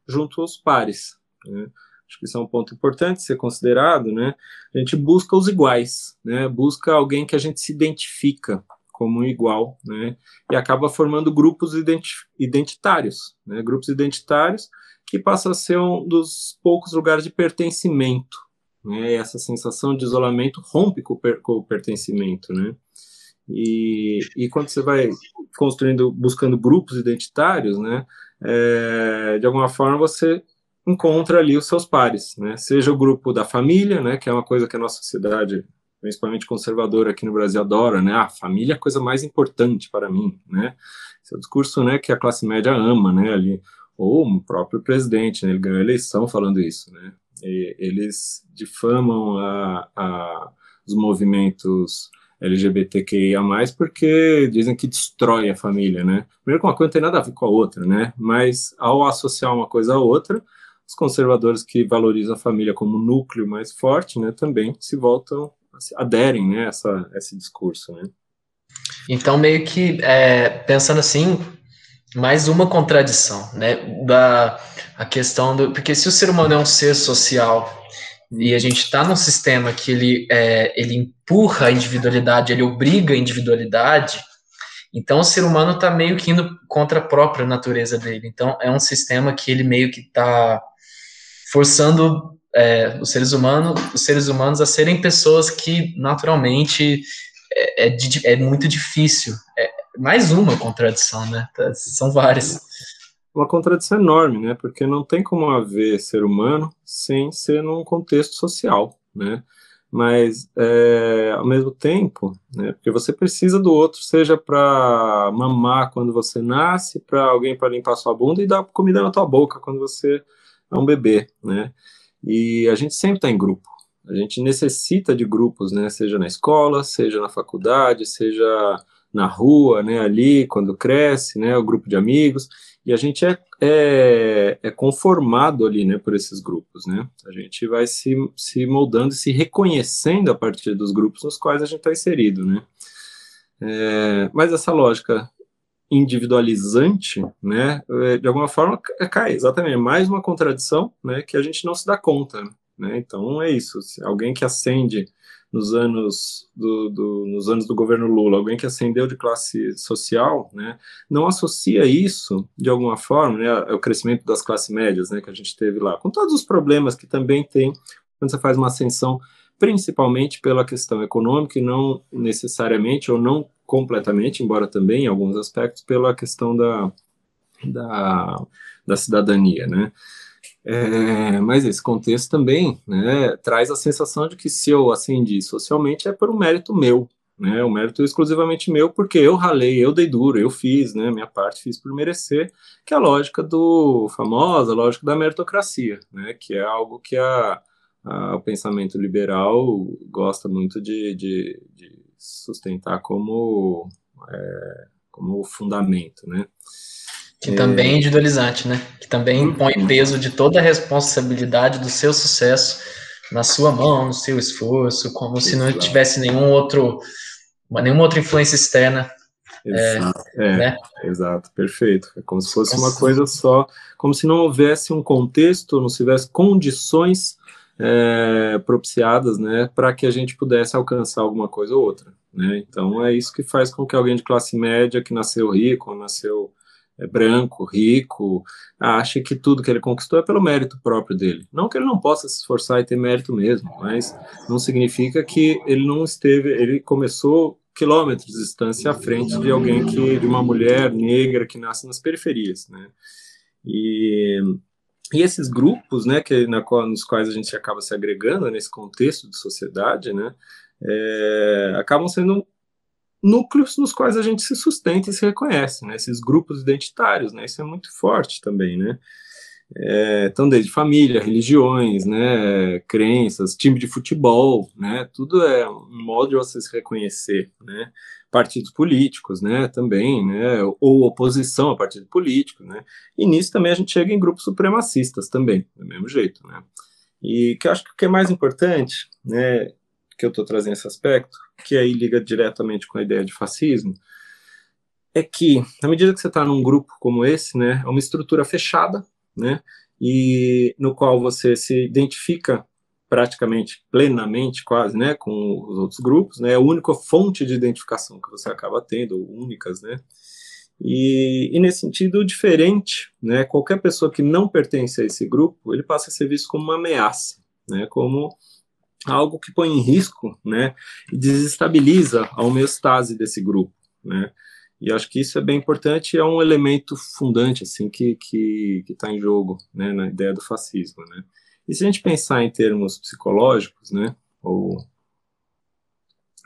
junto aos pares, né, acho que isso é um ponto importante ser considerado, né? A gente busca os iguais, né? Busca alguém que a gente se identifica como um igual, né? E acaba formando grupos identitários, né? Grupos identitários que passam a ser um dos poucos lugares de pertencimento, né? E essa sensação de isolamento rompe com o, per com o pertencimento, né? E, e quando você vai construindo, buscando grupos identitários, né? É, de alguma forma você encontra ali os seus pares, né? Seja o grupo da família, né? Que é uma coisa que a nossa sociedade, principalmente conservadora aqui no Brasil, adora, né? Ah, a família é a coisa mais importante para mim, né? Esse é o discurso, né? Que a classe média ama, né? Ali ou o próprio presidente, né? ele ganhou a eleição falando isso, né? E eles difamam a, a, os movimentos LGBTQIA+, porque dizem que destrói a família, né? Primeiro que uma coisa não tem nada a ver com a outra, né? Mas ao associar uma coisa à outra, os conservadores que valorizam a família como núcleo mais forte, né, também se voltam, aderem, né, a essa, esse discurso, né? Então, meio que, é, pensando assim, mais uma contradição, né, da a questão do... Porque se o ser humano é um ser social e a gente está num sistema que ele, é, ele empurra a individualidade, ele obriga a individualidade, então o ser humano está meio que indo contra a própria natureza dele. Então é um sistema que ele meio que está forçando é, os seres humanos, os seres humanos a serem pessoas que naturalmente é, é, é muito difícil. É mais uma contradição, né? Tá, são várias. Uma contradição enorme, né? Porque não tem como haver ser humano sem ser num contexto social, né? Mas é, ao mesmo tempo, né? Porque você precisa do outro, seja para mamar quando você nasce, para alguém para limpar sua bunda e dar comida na tua boca quando você é um bebê, né? E a gente sempre está em grupo. A gente necessita de grupos, né? Seja na escola, seja na faculdade, seja na rua, né? Ali quando cresce, né? O grupo de amigos e a gente é, é, é, conformado ali, né? Por esses grupos, né? A gente vai se, se moldando, se reconhecendo a partir dos grupos nos quais a gente está inserido, né? É, mas essa lógica individualizante, né, é, de alguma forma cai, exatamente, é mais uma contradição, né, que a gente não se dá conta, né, então é isso, se alguém que ascende nos anos do, do, nos anos do governo Lula, alguém que ascendeu de classe social, né, não associa isso de alguma forma, né, ao crescimento das classes médias, né, que a gente teve lá, com todos os problemas que também tem quando você faz uma ascensão, principalmente pela questão econômica e não necessariamente ou não completamente, embora também em alguns aspectos, pela questão da, da, da cidadania, né? É, mas esse contexto também né, traz a sensação de que se eu ascendi socialmente é por um mérito meu, né, um mérito exclusivamente meu, porque eu ralei, eu dei duro, eu fiz, né, minha parte fiz por merecer, que é a lógica do famosa lógica da meritocracia, né, que é algo que a, a o pensamento liberal gosta muito de, de, de sustentar como, é, como fundamento, né? Que também é individualizante, né? Que também impõe uhum. peso de toda a responsabilidade do seu sucesso na sua mão, no seu esforço, como Exato. se não tivesse nenhum outro, nenhuma outra influência externa. Exato, é, é né? exato, perfeito. É como se fosse uma coisa só, como se não houvesse um contexto, não tivesse condições é, propiciadas, né, para que a gente pudesse alcançar alguma coisa ou outra, né? Então é isso que faz com que alguém de classe média que nasceu rico, nasceu é, branco, rico, ache que tudo que ele conquistou é pelo mérito próprio dele. Não que ele não possa se esforçar e ter mérito mesmo, mas não significa que ele não esteve, ele começou quilômetros de distância à frente de alguém que, de uma mulher negra que nasce nas periferias, né? E e esses grupos, né, que, na, nos quais a gente acaba se agregando nesse contexto de sociedade, né, é, acabam sendo núcleos nos quais a gente se sustenta e se reconhece, né, esses grupos identitários, né, isso é muito forte também, né, é, então desde família, religiões, né, crenças, time de futebol, né, tudo é um modo de você se reconhecer, né, partidos políticos, né, também, né, ou oposição a partido político, né, e nisso também a gente chega em grupos supremacistas também, do mesmo jeito, né, e que eu acho que o que é mais importante, né, que eu estou trazendo esse aspecto, que aí liga diretamente com a ideia de fascismo, é que, na medida que você está num grupo como esse, né, é uma estrutura fechada, né, e no qual você se identifica praticamente plenamente, quase, né, com os outros grupos, né, é a única fonte de identificação que você acaba tendo, únicas, né, e, e, nesse sentido diferente, né, qualquer pessoa que não pertence a esse grupo, ele passa a ser visto como uma ameaça, né, como algo que põe em risco, né, e desestabiliza a homeostase desse grupo, né, e acho que isso é bem importante é um elemento fundante, assim, que que está em jogo, né, na ideia do fascismo, né. E se a gente pensar em termos psicológicos, né, ou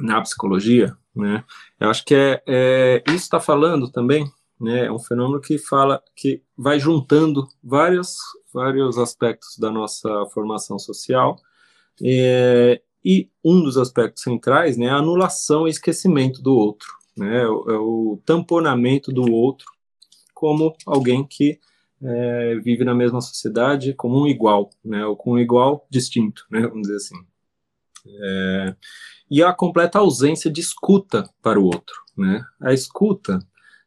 na psicologia, né, eu acho que é, é isso está falando também, né, é um fenômeno que fala que vai juntando vários vários aspectos da nossa formação social é, e um dos aspectos centrais né, é a anulação e esquecimento do outro, né, é o tamponamento do outro como alguém que é, vive na mesma sociedade como um igual, né, ou com um igual distinto, né, vamos dizer assim. É, e a completa ausência de escuta para o outro. Né? A escuta,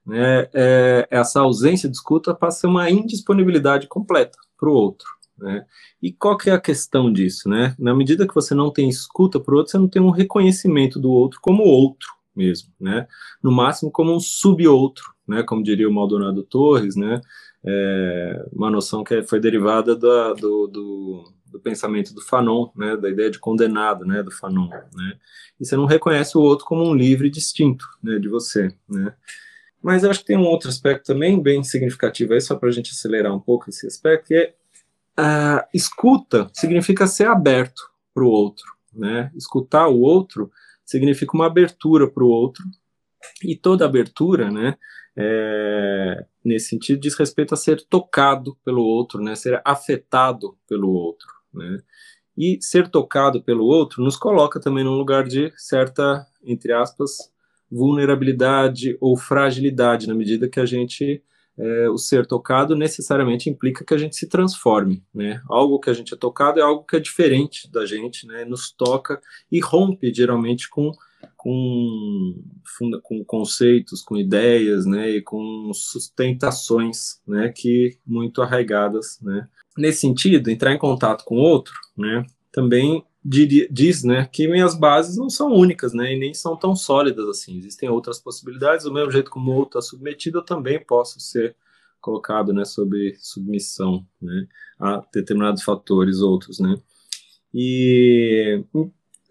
né, é, essa ausência de escuta passa a ser uma indisponibilidade completa para o outro. Né? E qual que é a questão disso? Né? Na medida que você não tem escuta para o outro, você não tem um reconhecimento do outro como outro mesmo, né? No máximo como um sub-outro, né? Como diria o Maldonado Torres, né? É, uma noção que foi derivada do, do, do pensamento do Fanon, né, da ideia de condenado, né, do Fanon, né, e você não reconhece o outro como um livre distinto, né, de você, né. Mas eu acho que tem um outro aspecto também bem significativo aí, só para a gente acelerar um pouco esse aspecto, que é a escuta significa ser aberto para o outro, né, escutar o outro significa uma abertura para o outro, e toda abertura, né, é, nesse sentido, diz respeito a ser tocado pelo outro, né, ser afetado pelo outro. Né? E ser tocado pelo outro nos coloca também num lugar de certa, entre aspas, vulnerabilidade ou fragilidade, na medida que a gente, é, o ser tocado necessariamente implica que a gente se transforme, né? Algo que a gente é tocado é algo que é diferente da gente, né? Nos toca e rompe geralmente com com, com conceitos, com ideias, né, e com sustentações, né, que muito arraigadas, né, nesse sentido, entrar em contato com outro, né, também diz, né, que minhas bases não são únicas, né, e nem são tão sólidas assim. Existem outras possibilidades, do mesmo jeito como o outro está submetido, eu também posso ser colocado, né, sob submissão, né, a determinados fatores outros, né. E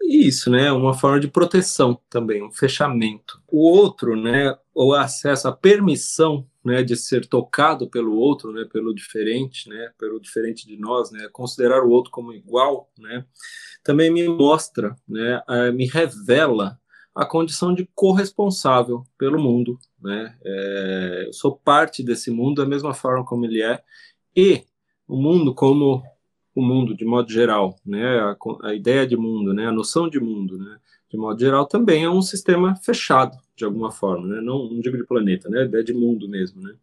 isso, né, uma forma de proteção também, um fechamento. O outro, né, o acesso, a permissão né, de ser tocado pelo outro, né, pelo diferente, né, pelo diferente de nós, né, considerar o outro como igual, né, também me mostra, né, me revela a condição de corresponsável pelo mundo, né, é, eu sou parte desse mundo da mesma forma como ele é e o mundo como o mundo de modo geral, né, a, a ideia de mundo, né, a noção de mundo, né, de modo geral, também é um sistema fechado, de alguma forma, né? não, não digo de planeta, né? é de mundo mesmo. Né?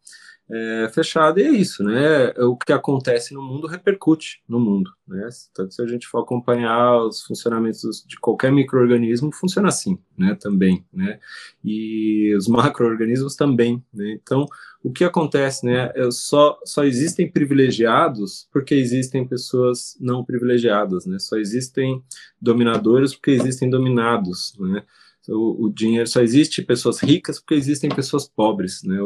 É, fechado e é isso, né? O que acontece no mundo repercute no mundo, né? Tanto se a gente for acompanhar os funcionamentos de qualquer microorganismo, funciona assim, né? Também, né? E os macroorganismos também, né? Então, o que acontece, né? É só só existem privilegiados porque existem pessoas não privilegiadas, né? Só existem dominadores porque existem dominados, né? O, o dinheiro só existe pessoas ricas porque existem pessoas pobres, né?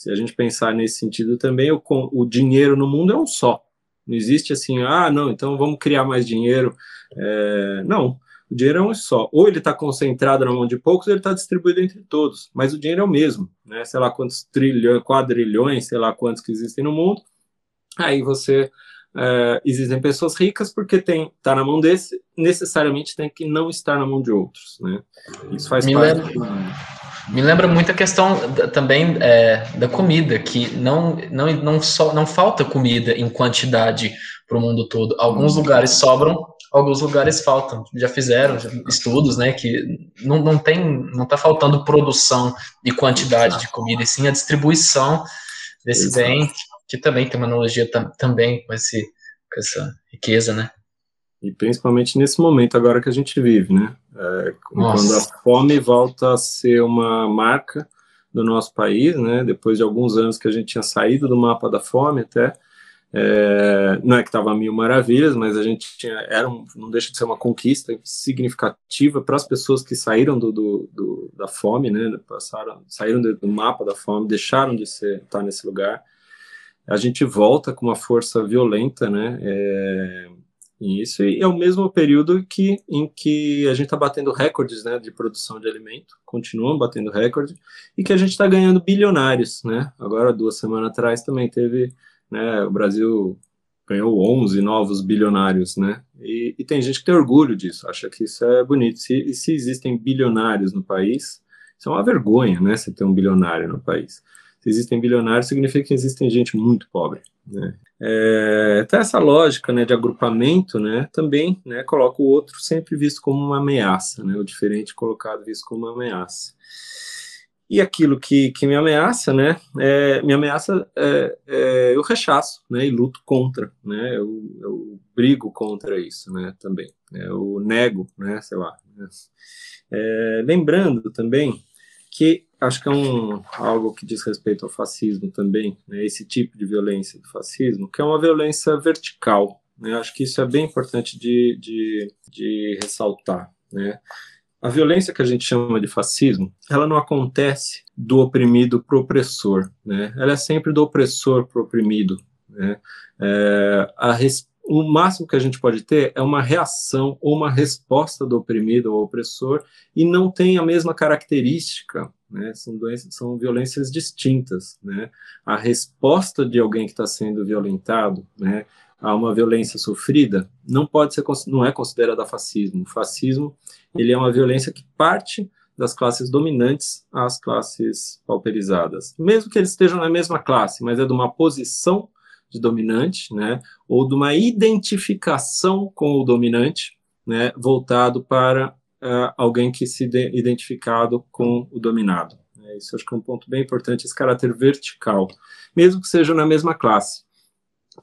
Se a gente pensar nesse sentido também, o, o dinheiro no mundo é um só. Não existe assim, ah, não, então vamos criar mais dinheiro. É, não, o dinheiro é um só. Ou ele está concentrado na mão de poucos, ou ele está distribuído entre todos. Mas o dinheiro é o mesmo, né? Sei lá quantos trilhões, quadrilhões, sei lá quantos que existem no mundo. Aí você é, existem pessoas ricas porque tem tá na mão desse, necessariamente tem que não estar na mão de outros, né? Isso faz Me parte. Lembra... Me lembra muito a questão também é, da comida, que não, não, não, só, não falta comida em quantidade para o mundo todo. Alguns lugares sobram, alguns lugares faltam. Já fizeram estudos, né, que não, não tem, não está faltando produção e quantidade de comida, e sim a distribuição desse Exato. bem, que também tem uma analogia tam, também com, esse, com essa riqueza, né? E principalmente nesse momento agora que a gente vive, né? É, quando a fome volta a ser uma marca do nosso país, né? Depois de alguns anos que a gente tinha saído do mapa da fome até, é, não é que estava mil maravilhas, mas a gente tinha, era um, não deixa de ser uma conquista significativa para as pessoas que saíram do, do, do, da fome, né? Passaram, saíram do mapa da fome, deixaram de ser, estar nesse lugar. A gente volta com uma força violenta, né? É, isso, e é o mesmo período que, em que a gente está batendo recordes né, de produção de alimento, continuam batendo recorde, e que a gente está ganhando bilionários. Né? Agora, duas semanas atrás, também teve, né, o Brasil ganhou 11 novos bilionários, né? E, e, tem gente que tem orgulho disso, acha que isso é bonito. Se, e se existem bilionários no país, isso é uma vergonha, né? Você ter um bilionário no país. Se existem bilionários, significa que existem gente muito pobre. Né? É, então essa lógica né, de agrupamento né, também né, coloca o outro sempre visto como uma ameaça, né, o diferente colocado visto como uma ameaça. E aquilo que, que me ameaça, né, é, me ameaça, é, é, eu rechaço, né, e luto contra, né, eu, eu brigo contra isso, né, também, né, eu nego, né, sei lá. Né. É, lembrando também que acho que é um, algo que diz respeito ao fascismo também, né, esse tipo de violência do fascismo, que é uma violência vertical. Né, acho que isso é bem importante de, de, de ressaltar. Né. A violência que a gente chama de fascismo, ela não acontece do oprimido para o opressor, né, ela é sempre do opressor para o oprimido. Né. É, a res, o máximo que a gente pode ter é uma reação ou uma resposta do oprimido ou opressor e não tem a mesma característica né? São, doenças, são violências distintas, né? A resposta de alguém que está sendo violentado, né, a uma violência sofrida, não pode ser, não é considerada fascismo. O fascismo, ele é uma violência que parte das classes dominantes às classes pauperizadas, mesmo que eles estejam na mesma classe, mas é de uma posição de dominante, né, ou de uma identificação com o dominante, né, voltado para uh, alguém que se identificado com o dominado. É, isso acho que é um ponto bem importante, esse caráter vertical, mesmo que seja na mesma classe,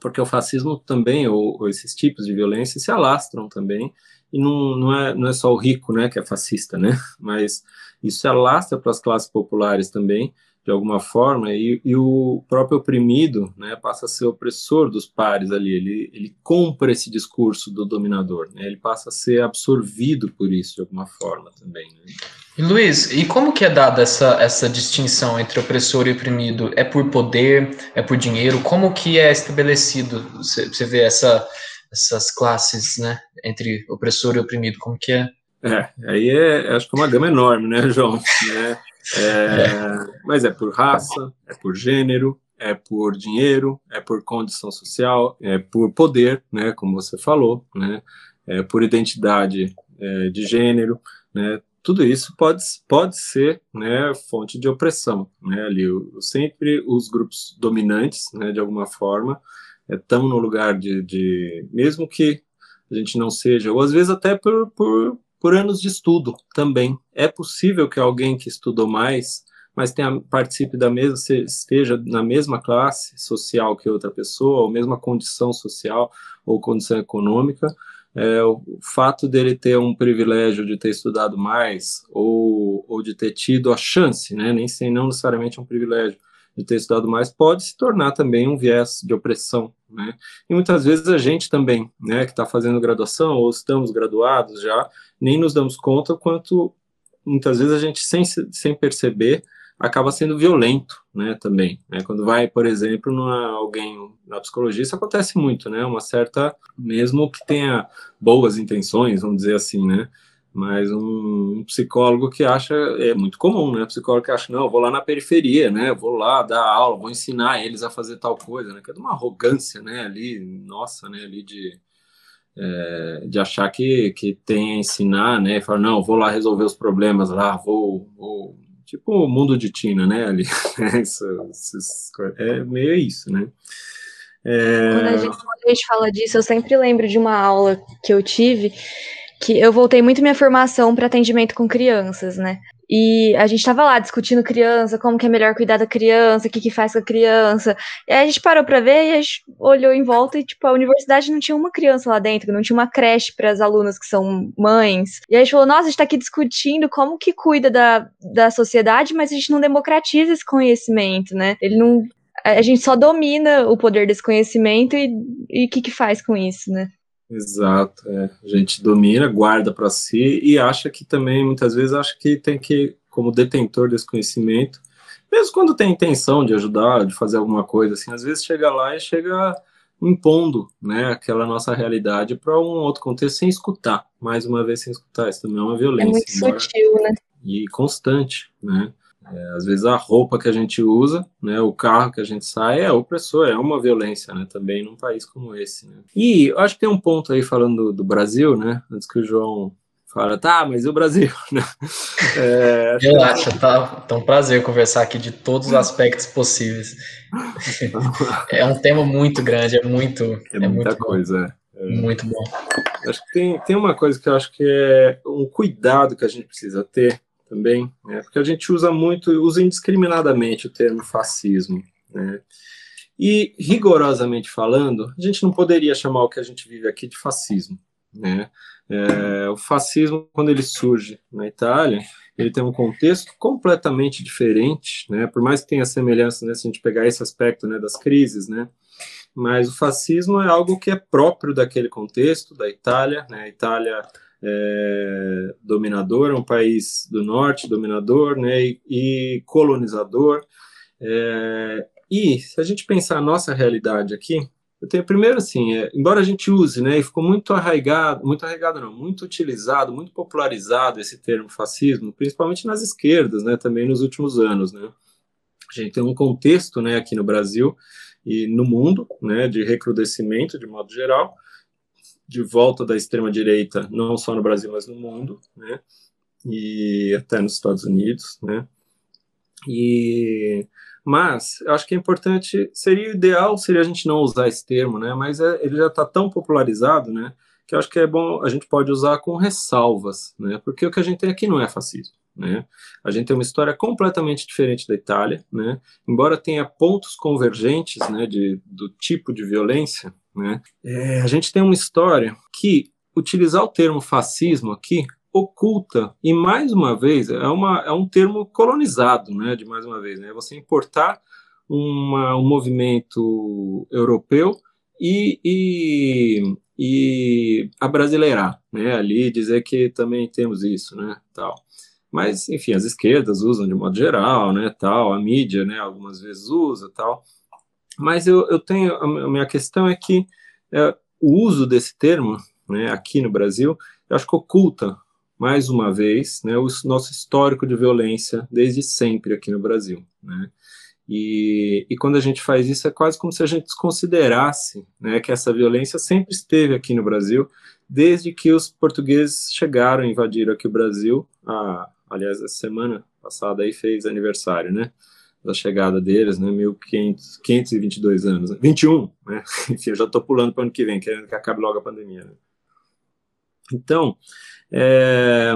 porque o fascismo também, ou, ou esses tipos de violência, se alastram também, e não, não, é, não é só o rico né, que é fascista, né, *laughs* mas isso se alastra para as classes populares também, de alguma forma, e, e, o próprio oprimido né, passa a ser opressor dos pares ali, ele, ele compra esse discurso do dominador, né, ele passa a ser absorvido por isso de alguma forma também. Né. E Luiz, e como que é dada essa, essa distinção entre opressor e oprimido? É por poder, é por dinheiro? Como que é estabelecido, você, você vê essa, essas classes né, entre opressor e oprimido, como que é? É, aí é, acho que é uma gama enorme, né, João? Né? É, mas é por raça, é por gênero, é por dinheiro, é por condição social, é por poder, né, como você falou, né, é por identidade é, de gênero, né, tudo isso pode, pode ser né, fonte de opressão. Né, ali, sempre os grupos dominantes, né, de alguma forma, estão é, no lugar de, de, mesmo que a gente não seja, ou às vezes até por, por, por anos de estudo também. É possível que alguém que estudou mais, mas tenha, participe da mesma, esteja na mesma classe social que outra pessoa, ou mesma condição social ou condição econômica, é, o fato dele ter um privilégio de ter estudado mais ou, ou de ter tido a chance, né, nem sem não necessariamente um privilégio, de ter estudado mais pode se tornar também um viés de opressão, né? E muitas vezes a gente também, né, que está fazendo graduação ou estamos graduados já, nem nos damos conta quanto muitas vezes a gente sem, sem perceber acaba sendo violento, né, também, né? Quando vai, por exemplo, numa, alguém na psicologia, isso acontece muito, né? Uma certa, mesmo que tenha boas intenções, vamos dizer assim, né? Mas um, um, psicólogo que acha, é muito comum, né? Psicólogo que acha, não, vou lá na periferia, né? Vou lá dar aula, vou ensinar eles a fazer tal coisa, né? Que é de uma arrogância, né? Ali, nossa, né? Ali de, é, de achar que, que tem a ensinar, né? E falar, não, vou lá resolver os problemas lá, vou, vou tipo o mundo de Tina, né? Ali, *laughs* isso, isso, é meio isso, né? É... Quando a gente fala disso, eu sempre lembro de uma aula que eu tive que eu voltei muito minha formação para atendimento com crianças, né? E a gente estava lá discutindo criança, como que é melhor cuidar da criança, o que que faz com a criança. E aí a gente parou para ver e a gente olhou em volta e tipo a universidade não tinha uma criança lá dentro, não tinha uma creche para as alunas que são mães. E aí a gente falou: "Nossa, a gente está aqui discutindo como que cuida da, da sociedade, mas a gente não democratiza esse conhecimento, né? Ele não a gente só domina o poder desse conhecimento e o que que faz com isso, né? Exato, é. a gente domina, guarda para si e acha que também, muitas vezes, acha que tem que, como detentor desse conhecimento, mesmo quando tem intenção de ajudar, de fazer alguma coisa, assim, às vezes chega lá e chega impondo, né, aquela nossa realidade para um outro contexto sem escutar, mais uma vez sem escutar, isso também é uma violência. É muito embora... sutil, né? E constante, né? É, às vezes a roupa que a gente usa, né, o carro que a gente sai é opressor, é uma violência, né, também num país como esse. Né. E eu acho que tem um ponto aí falando do, do Brasil, né, antes que o João fala, tá, mas e o Brasil? *laughs* é, Relaxa, tá, tá um prazer conversar aqui de todos os aspectos possíveis. *laughs* é um tema muito grande, é muito. É, é muita muito coisa. É. Muito bom. Acho que tem, tem uma coisa que eu acho que é um cuidado que a gente precisa ter também, né? porque a gente usa muito, usa indiscriminadamente o termo fascismo. Né? E, rigorosamente falando, a gente não poderia chamar o que a gente vive aqui de fascismo. Né? É, o fascismo, quando ele surge na Itália, ele tem um contexto completamente diferente, né? Por mais que tenha semelhança, né, se a gente pegar esse aspecto, né, das crises, né? Mas o fascismo é algo que é próprio daquele contexto da Itália, né? A Itália é, dominador, é um país do norte dominador, né? E, e colonizador. É, e se a gente pensar a nossa realidade aqui, eu tenho primeiro assim, é, embora a gente use, né, e ficou muito arraigado, muito arraigado não, muito utilizado, muito popularizado esse termo fascismo, principalmente nas esquerdas, né, também nos últimos anos, né. A gente tem um contexto, né, aqui no Brasil e no mundo, né, de recrudescimento de modo geral, de volta da extrema direita, não só no Brasil, mas no mundo, né, e até nos Estados Unidos, né. E mas eu acho que é importante, seria ideal seria a gente não usar esse termo, né? Mas é, ele já está tão popularizado, né? Que eu acho que é bom, a gente pode usar com ressalvas, né? Porque o que a gente tem aqui não é fascismo. Né? A gente tem uma história completamente diferente da Itália, né? embora tenha pontos convergentes né, de, do tipo de violência, né? É, a gente tem uma história que utilizar o termo fascismo aqui oculta e mais uma vez é, uma, é um termo colonizado, né? De mais uma vez, né? Você importar uma, um movimento europeu e, e, e abrasileirar, né? Ali dizer que também temos isso, né? Tal. Mas, enfim, as esquerdas usam de modo geral, né? Tal, a mídia, né? Algumas vezes usa, tal. Mas eu, eu tenho a minha questão é que é, o uso desse termo, né? Aqui no Brasil, eu acho que oculta mais uma vez, né, o nosso histórico de violência desde sempre aqui no Brasil. Né? E, e, quando a gente faz isso, é quase como se a gente desconsiderasse né, que essa violência sempre esteve aqui no Brasil, desde que os portugueses chegaram, invadiram aqui o Brasil. A, aliás, a semana passada aí fez aniversário, né? Da chegada deles, né? 1522 anos, 21, né? *laughs* Enfim, eu já estou pulando para o ano que vem, querendo que acabe logo a pandemia. Né? Então, é,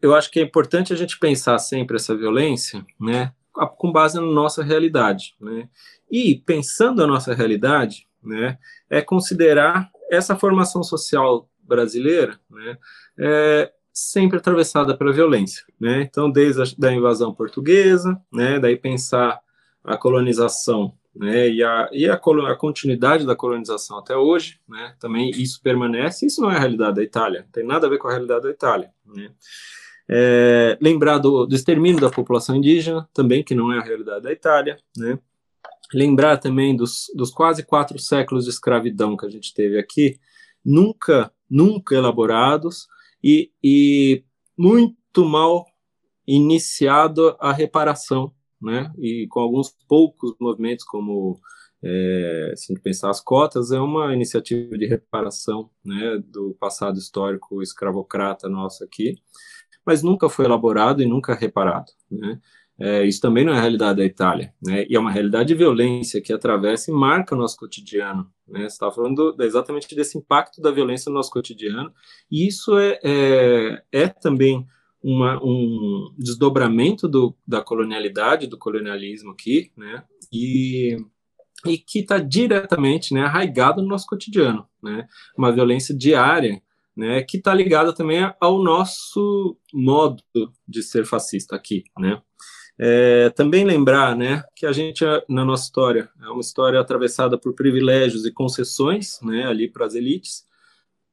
eu acho que é importante a gente pensar sempre essa violência, né, com base na nossa realidade, né? E pensando a nossa realidade, né, é considerar essa formação social brasileira, né, é, sempre atravessada pela violência, né? Então, desde a da invasão portuguesa, né, daí pensar a colonização né, e, a, e a, a, continuidade da colonização até hoje, né, também isso permanece, isso não é a realidade da Itália, tem nada a ver com a realidade da Itália. Né. É, lembrar do, do, extermínio da população indígena, também, que não é a realidade da Itália, né, lembrar também dos, dos quase quatro séculos de escravidão que a gente teve aqui, nunca, nunca elaborados e, e muito mal iniciado a reparação né? E com alguns poucos movimentos, como é, se pensar as cotas, é uma iniciativa de reparação, né, do passado histórico escravocrata nosso aqui, mas nunca foi elaborado e nunca reparado, né? É, isso também não é a realidade da Itália, né? E é uma realidade de violência que atravessa e marca o nosso cotidiano, né? Você está falando exatamente desse impacto da violência no nosso cotidiano, e isso é, é, é também uma, um desdobramento do, da colonialidade, do colonialismo aqui, né? E, e que está diretamente né, arraigado no nosso cotidiano, né? Uma violência diária, né? Que está ligada também ao nosso modo de ser fascista aqui, né? É, também lembrar, né, que a gente na nossa história é uma história atravessada por privilégios e concessões, né, ali para as elites,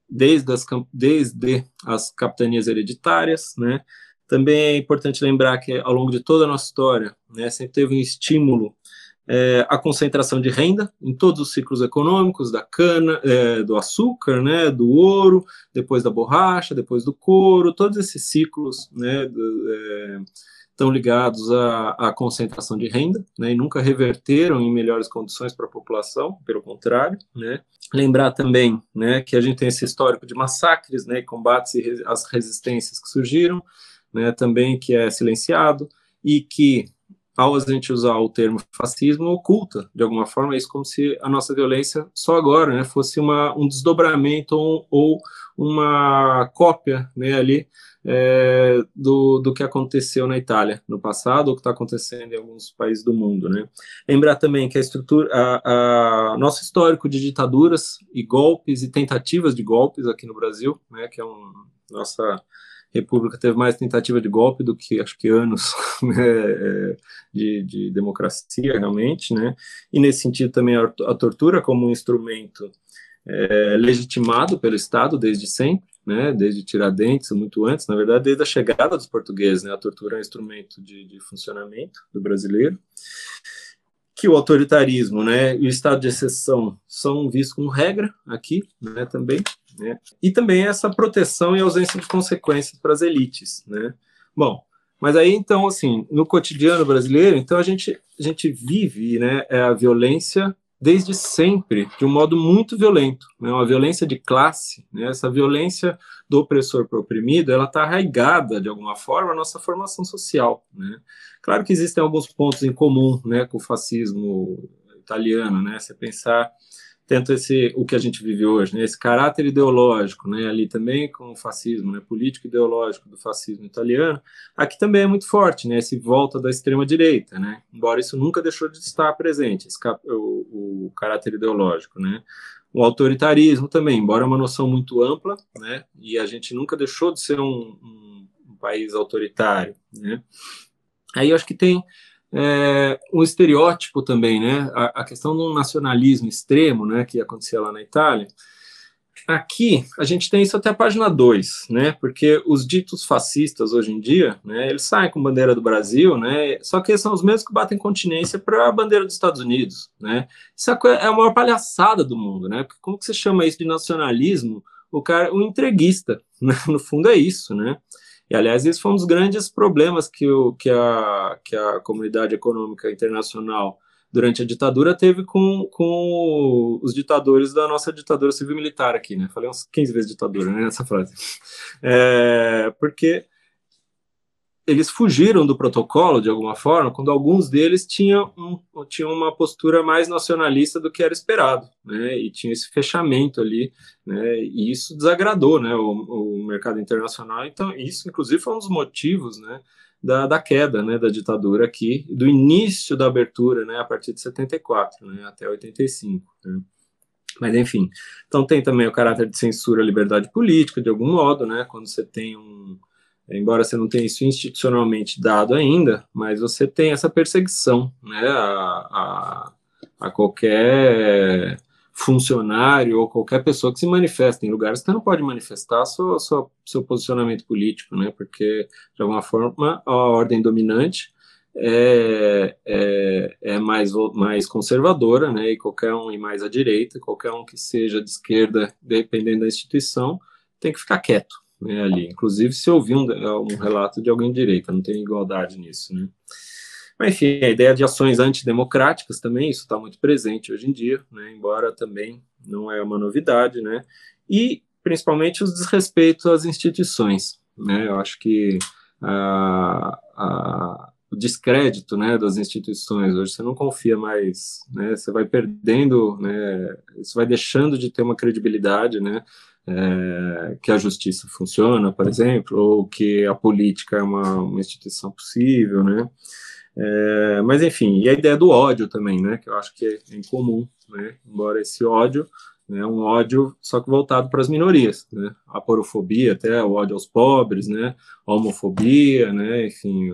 desde as, desde as capitanias hereditárias, né? Também é importante lembrar que ao longo de toda a nossa história, né, sempre teve um estímulo é, a concentração de renda em todos os ciclos econômicos, da cana, é, do açúcar, né, do ouro, depois da borracha, depois do couro, todos esses ciclos, né, do, é, estão ligados à, à, concentração de renda, né, e nunca reverteram em melhores condições para a população, pelo contrário, né. Lembrar também, né, que a gente tem esse histórico de massacres, né, combates e as resistências que surgiram, né, também que é silenciado e que ao a gente usar o termo fascismo, oculta, de alguma forma, isso como se a nossa violência só agora né, fosse uma, um desdobramento ou, ou uma cópia né, ali é, do, do que aconteceu na Itália no passado, ou que está acontecendo em alguns países do mundo. Né. Lembrar também que a estrutura, a, a, nosso histórico de ditaduras e golpes e tentativas de golpes aqui no Brasil, né, que é um, nossa República teve mais tentativa de golpe do que acho que anos *laughs* né, é, de, de, democracia realmente, né? E nesse sentido também a, a tortura como um instrumento é, legitimado pelo Estado desde sempre, né? Desde Tiradentes, muito antes, na verdade, desde a chegada dos portugueses, né? A tortura é um instrumento de, de funcionamento do brasileiro que o autoritarismo né, e o estado de exceção são vistos como regra aqui né, também, né? E também essa proteção e ausência de consequências para as elites, né? Bom, mas aí então assim, no cotidiano brasileiro, então a gente a gente vive, né, é a violência desde sempre de um modo muito violento, né? Uma violência de classe, né? Essa violência do opressor para o oprimido, ela está arraigada de alguma forma à nossa formação social, né? Claro que existem alguns pontos em comum, né, com o fascismo italiano, né? Você pensar tanto esse o que a gente vive hoje, né, esse caráter ideológico, né, ali também com o fascismo, né, político ideológico do fascismo italiano, aqui também é muito forte, né, esse volta da extrema direita, né, embora isso nunca deixou de estar presente, esse, o, o caráter ideológico, né, o autoritarismo também, embora é uma noção muito ampla, né, e a gente nunca deixou de ser um, um, um país autoritário, né, aí eu acho que tem é, um estereótipo também, né? A, a, questão do nacionalismo extremo, né, que acontecia lá na Itália. Aqui, a gente tem isso até a página 2, né? Porque os ditos fascistas hoje em dia, né, eles saem com bandeira do Brasil, né? Só que são os mesmos que batem continência para a bandeira dos Estados Unidos, né? Isso é, é a maior palhaçada do mundo, né? Porque como que você chama isso de nacionalismo? O cara, o entreguista, né? no fundo é isso, né? E, aliás, esse foi um dos grandes problemas que, o, que, a, que a comunidade econômica internacional, durante a ditadura, teve com, com os ditadores da nossa ditadura civil-militar aqui, né? Falei uns 15 vezes ditadura, né, nessa frase. É, porque eles fugiram do protocolo de alguma forma, quando alguns deles tinham, um, tinham uma postura mais nacionalista do que era esperado, né? E tinha esse fechamento ali, né? E isso desagradou, né? O, o mercado internacional. Então, isso, inclusive, foi um dos motivos, né? Da, da queda, né? Da ditadura aqui, do início da abertura, né? A partir de 74, né? Até 85. Né? Mas enfim, então tem também o caráter de censura à liberdade política, de algum modo, né? Quando você tem um embora você não tenha isso institucionalmente dado ainda, mas você tem essa perseguição né, a, a, a qualquer funcionário ou qualquer pessoa que se manifesta em lugares que você não pode manifestar seu, seu, seu posicionamento político, né, porque, de alguma forma, a ordem dominante é, é, é, mais, mais conservadora, né, e qualquer um e mais à direita, qualquer um que seja de esquerda, dependendo da instituição, tem que ficar quieto, né, ali. Inclusive, se ouvir um, um relato de alguém de direita, não tem igualdade nisso, né. Mas, enfim, a ideia de ações antidemocráticas também, isso está muito presente hoje em dia, né, embora também não é uma novidade, né, e principalmente os desrespeitos às instituições, né, eu acho que a, a, o descrédito, né, das instituições, hoje você não confia mais, né, você vai perdendo, né, isso vai deixando de ter uma credibilidade, né, é, que a justiça funciona, por exemplo, ou que a política é uma, uma instituição possível, né? É, mas enfim, e a ideia do ódio também, né? Que eu acho que é incomum, né? Embora esse ódio é né, um ódio só que voltado para as minorias, né? A porofobia, até o ódio aos pobres, né? A homofobia, né? Enfim,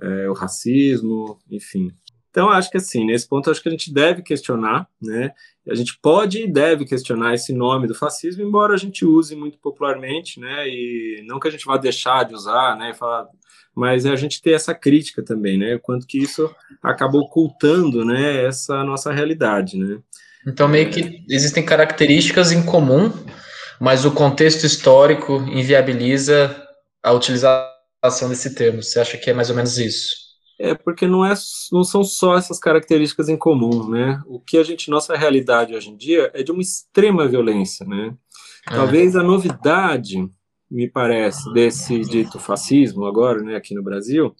é, o racismo, enfim, então, acho que assim, nesse ponto, acho que a gente deve questionar, né? A gente pode e deve questionar esse nome do fascismo, embora a gente use muito popularmente, né? E não que a gente vá deixar de usar, né? Falar, mas é a gente ter essa crítica também, né? O quanto que isso acabou ocultando, né? Essa nossa realidade, né? Então, meio que existem características em comum, mas o contexto histórico inviabiliza a utilização utilização desse termo. Você acha que é mais ou menos isso? É, porque não, é, não são só essas características em comum, né? O que a gente, nossa realidade hoje em dia é de uma extrema violência, né? É. Talvez a novidade, me parece, desse dito fascismo agora, né, aqui no Brasil,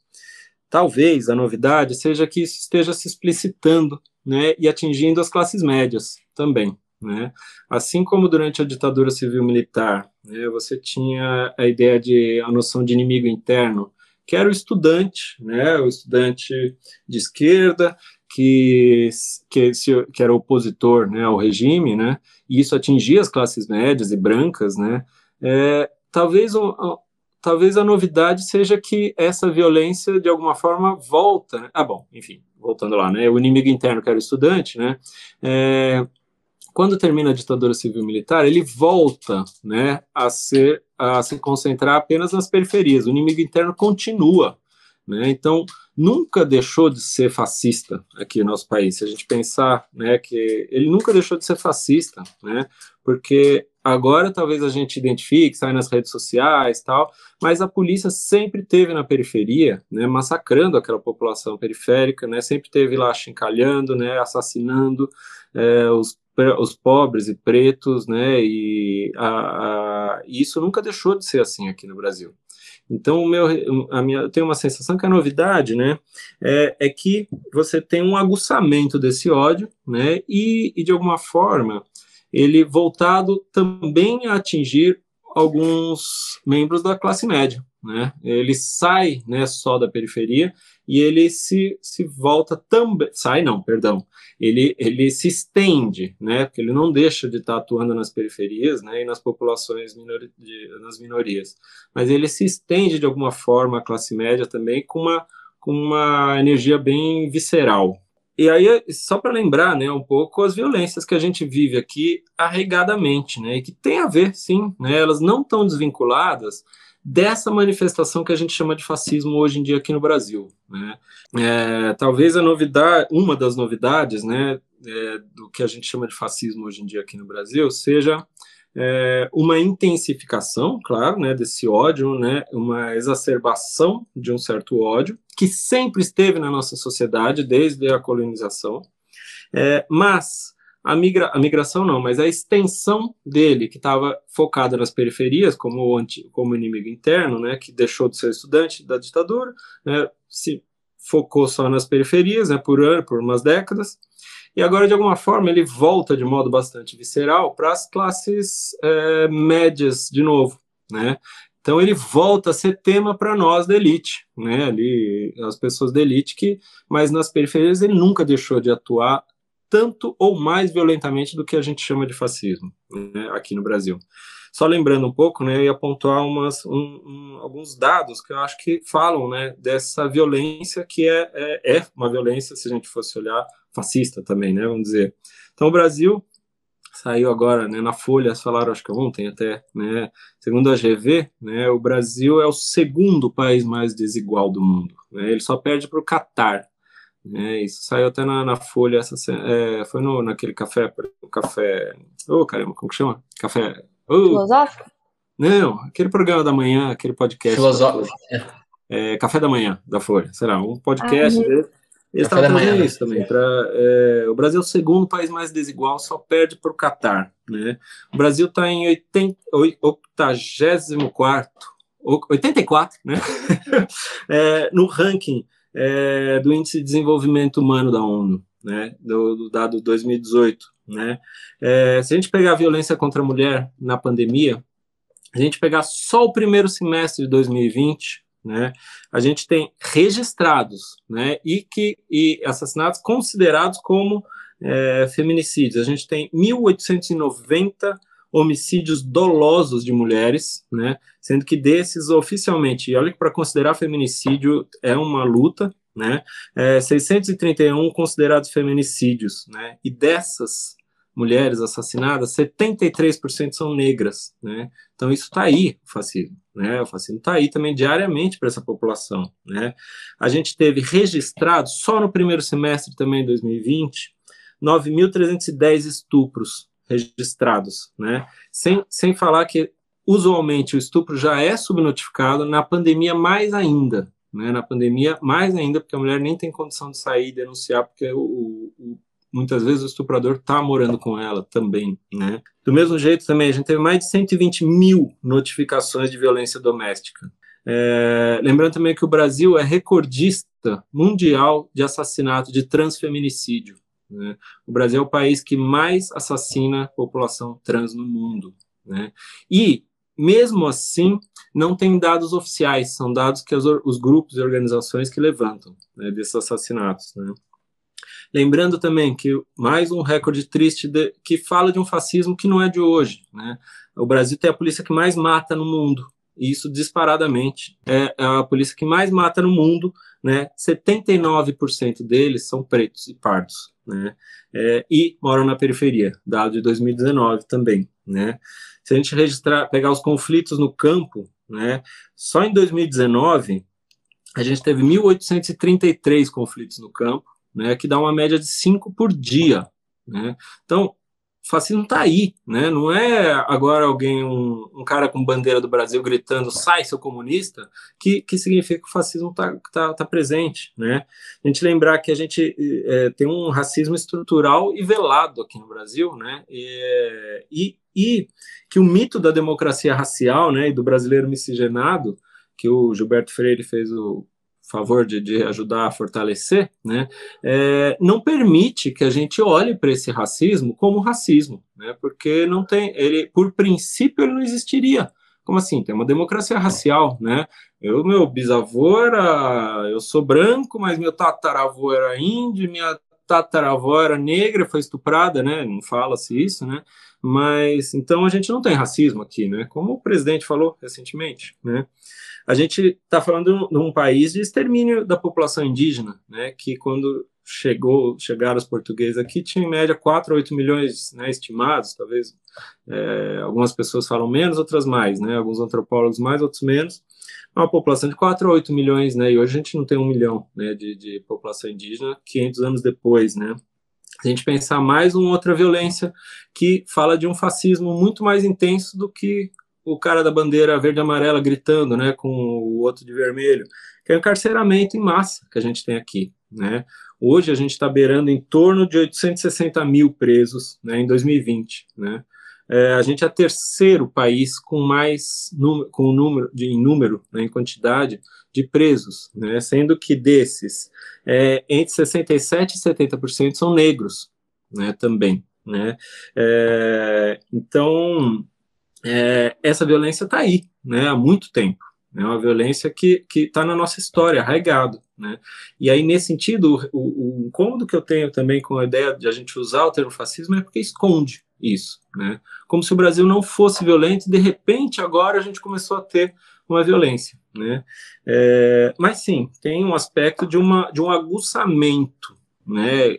talvez a novidade seja que isso esteja se explicitando, né, e atingindo as classes médias também, né? Assim como durante a ditadura civil-militar, né, você tinha a ideia de a noção de inimigo interno, que era o estudante, né, o estudante de esquerda, que, que, que era opositor né, ao regime, né, e isso atingia as classes médias e brancas, né, é, talvez, talvez a novidade seja que essa violência, de alguma forma, volta. Né? Ah, bom, enfim, voltando lá, né, o inimigo interno, que era o estudante, né, é, quando termina a ditadura civil-militar, ele volta né, a, ser, a se concentrar apenas nas periferias. O inimigo interno continua. Né? Então, nunca deixou de ser fascista aqui no nosso país. Se a gente pensar né, que ele nunca deixou de ser fascista, né, porque agora talvez a gente identifique, sai nas redes sociais tal, mas a polícia sempre teve na periferia, né, massacrando aquela população periférica, né, sempre teve lá chincalhando, né, assassinando é, os os pobres e pretos, né? E a, a, isso nunca deixou de ser assim aqui no Brasil. Então, meu, a minha, eu tenho uma sensação que a novidade, né, é, é que você tem um aguçamento desse ódio, né, e, e de alguma forma ele voltado também a atingir alguns membros da classe média, né? Ele sai, né, só da periferia e ele se, se volta também, sai não, perdão, ele, ele se estende, né, porque ele não deixa de estar atuando nas periferias, né, e nas populações, minori de, nas minorias, mas ele se estende de alguma forma à classe média também com uma, com uma energia bem visceral. E aí, só para lembrar, né, um pouco as violências que a gente vive aqui arregadamente, né, e que tem a ver, sim, né, elas não estão desvinculadas dessa manifestação que a gente chama de fascismo hoje em dia aqui no Brasil. Né? É, talvez a novidade, uma das novidades, né, é, do que a gente chama de fascismo hoje em dia aqui no Brasil seja é, uma intensificação, claro, né, desse ódio, né, uma exacerbação de um certo ódio que sempre esteve na nossa sociedade desde a colonização, é, mas a, migra, a migração não, mas a extensão dele, que estava focada nas periferias, como, como inimigo interno, né, que deixou de ser estudante da ditadura, né, se focou só nas periferias, né, por ano, por umas décadas, e agora, de alguma forma, ele volta de modo bastante visceral para as classes é, médias de novo, né? Então ele volta a ser tema para nós da elite, né? Ali as pessoas da elite que, mas nas periferias ele nunca deixou de atuar tanto ou mais violentamente do que a gente chama de fascismo né, aqui no Brasil. Só lembrando um pouco, né, eu ia pontuar umas, um, um, alguns dados que eu acho que falam né, dessa violência que é, é, é, uma violência, se a gente fosse olhar, fascista também, né, vamos dizer. Então, o Brasil saiu agora né, na Folha, falaram acho que ontem até, né, segundo a GV, né, o Brasil é o segundo país mais desigual do mundo. Né, ele só perde para o Catar, é, isso saiu até na, na Folha, essa, é, foi no, naquele café, café, ô oh, caramba, como que chama? Café... Oh. Filosófico? Não, aquele programa da manhã, aquele podcast. Filosófico. É, café da manhã, da Folha, será, um podcast ah. Eles estavam fazendo isso também. Pra, é, o Brasil é o segundo país mais desigual, só perde para o Catar. Né? O Brasil está em 80, 84, 84 né? *laughs* é, no ranking é, do Índice de Desenvolvimento Humano da ONU, né, do, do dado 2018. Né? É, se a gente pegar a violência contra a mulher na pandemia, a gente pegar só o primeiro semestre de 2020, né, a gente tem registrados né, e, que, e assassinatos considerados como é, feminicídios. A gente tem 1.890 homicídios dolosos de mulheres, né? Sendo que desses oficialmente, e olha que para considerar feminicídio é uma luta, né? É, 631 considerados feminicídios, né? E dessas mulheres assassinadas, 73% são negras, né? Então isso está aí, o fascismo, né? O fascismo está aí também diariamente para essa população, né? A gente teve registrado só no primeiro semestre também de 2020 9.310 estupros registrados, né? Sem, sem falar que usualmente o estupro já é subnotificado, na pandemia mais ainda. Né? Na pandemia, mais ainda, porque a mulher nem tem condição de sair e denunciar, porque o, o muitas vezes o estuprador está morando com ela também, né? Do mesmo jeito também, a gente teve mais de 120 mil notificações de violência doméstica. É, lembrando também que o Brasil é recordista mundial de assassinato, de transfeminicídio. Né? O Brasil é o país que mais assassina população trans no mundo. Né? E, mesmo assim, não tem dados oficiais, são dados que os, os grupos e organizações que levantam né, desses assassinatos. Né? Lembrando também que mais um recorde triste de, que fala de um fascismo que não é de hoje. Né? O Brasil tem a polícia que mais mata no mundo, e isso disparadamente é a polícia que mais mata no mundo, né? 79% deles são pretos e pardos, né? É, e moram na periferia, dado de 2019 também, né? Se a gente registrar, pegar os conflitos no campo, né? Só em 2019 a gente teve 1.833 conflitos no campo, né, que dá uma média de cinco por dia. Né? Então, fascismo está aí, né? não é agora alguém, um, um, cara com bandeira do Brasil gritando sai seu comunista, que, que significa que o fascismo está tá, tá presente. Né? A gente lembrar que a gente é, tem um racismo estrutural e velado aqui no Brasil, né? e, e, e que o mito da democracia racial né, e do brasileiro miscigenado, que o Gilberto Freire fez o favor de, de ajudar a fortalecer, né, é, não permite que a gente olhe para esse racismo como racismo, né, porque não tem, ele, por princípio, ele não existiria. Como assim? Tem uma democracia racial, né? Eu, meu bisavô era, eu sou branco, mas meu tataravô era índio, minha tataravó era negra, foi estuprada, né? Não fala-se isso, né? Mas então a gente não tem racismo aqui, né? Como o presidente falou recentemente, né? A gente está falando de um país de extermínio da população indígena, né, que quando chegou, chegaram os portugueses aqui, tinha em média 4 a 8 milhões né, estimados, talvez é, algumas pessoas falam menos, outras mais, né, alguns antropólogos mais, outros menos, uma população de 4 a 8 milhões, né, e hoje a gente não tem um milhão né, de, de população indígena 500 anos depois, né, a gente pensar mais uma outra violência que fala de um fascismo muito mais intenso do que o cara da bandeira verde e amarela gritando, né, com o outro de vermelho, que é o encarceramento em massa que a gente tem aqui, né. Hoje a gente está beirando em torno de 860 mil presos, né, em 2020, né. É, a gente é terceiro país com mais com número de em número, né, em quantidade de presos, né, sendo que desses é, entre 67 e 70% são negros, né, também, né. É, então é, essa violência está aí, né, há muito tempo. É uma violência que está na nossa história, arraigado. Né? E aí, nesse sentido, o, o, incômodo que eu tenho também com a ideia de a gente usar o termo fascismo é porque esconde isso. Né? Como se o Brasil não fosse violento e, de repente, agora a gente começou a ter uma violência. Né? É, mas sim, tem um aspecto de, uma, de um aguçamento né,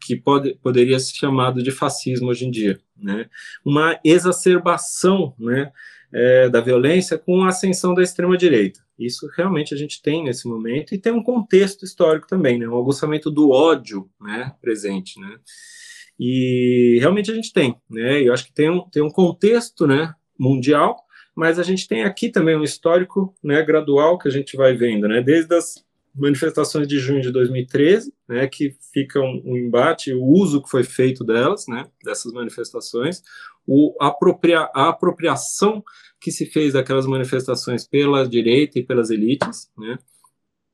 que pode, poderia ser chamado de fascismo hoje em dia, né, uma exacerbação, né, é, da violência com a ascensão da extrema direita. Isso realmente a gente tem nesse momento e tem um contexto histórico também, né, um aguçamento do ódio, né, presente, né, e realmente a gente tem, né, eu acho que tem um, tem um contexto, né, mundial, mas a gente tem aqui também um histórico, né, gradual que a gente vai vendo, né, desde as manifestações de junho de 2013, né, que fica um, um, embate, o uso que foi feito delas, né, dessas manifestações, o apropria, a apropriação que se fez daquelas manifestações pela direita e pelas elites, né.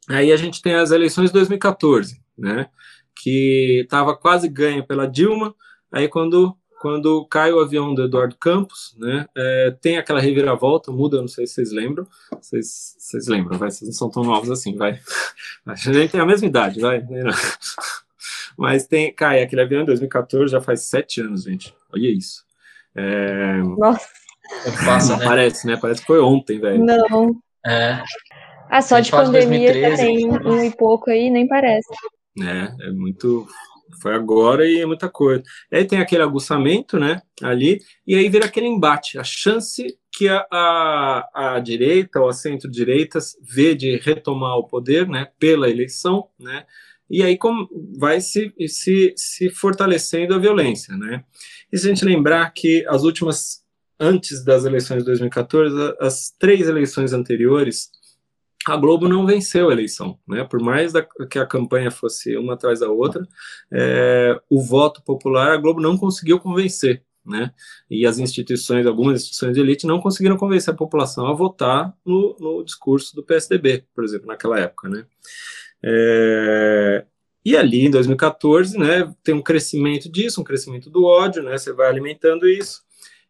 Aí a gente tem as eleições de 2014, né, que estava quase ganha pela Dilma, aí quando quando cai o avião do Eduardo Campos, né, é, tem aquela reviravolta, muda, não sei se vocês lembram, vocês, vocês lembram, vai, vocês não são tão novos assim, vai, *laughs* a gente tem a mesma idade, vai, *laughs* mas tem, cai aquele avião em 2014, já faz sete anos, gente, olha isso. É, Nossa. Passa, né? Parece, né, parece que foi ontem, velho. Não. É. Ah, só de pandemia 2013, já tem um e pouco aí, nem parece. É, é muito, foi agora e é muita coisa. Aí tem aquele aguçamento, né, ali, e aí vira aquele embate, a chance que a, a, a direita ou a centro-direita vê de retomar o poder, né, pela eleição, né, e aí como vai se, se, se fortalecendo a violência, né. E se a gente lembrar que as últimas antes das eleições de 2014, as três eleições anteriores, a Globo não venceu a eleição, né? Por mais da, que a campanha fosse uma atrás da outra, é, o voto popular a Globo não conseguiu convencer, né? E as instituições, algumas instituições de elite, não conseguiram convencer a população a votar no, no discurso do PSDB, por exemplo, naquela época, né? É, e ali em 2014, né, tem um crescimento disso, um crescimento do ódio, né? Você vai alimentando isso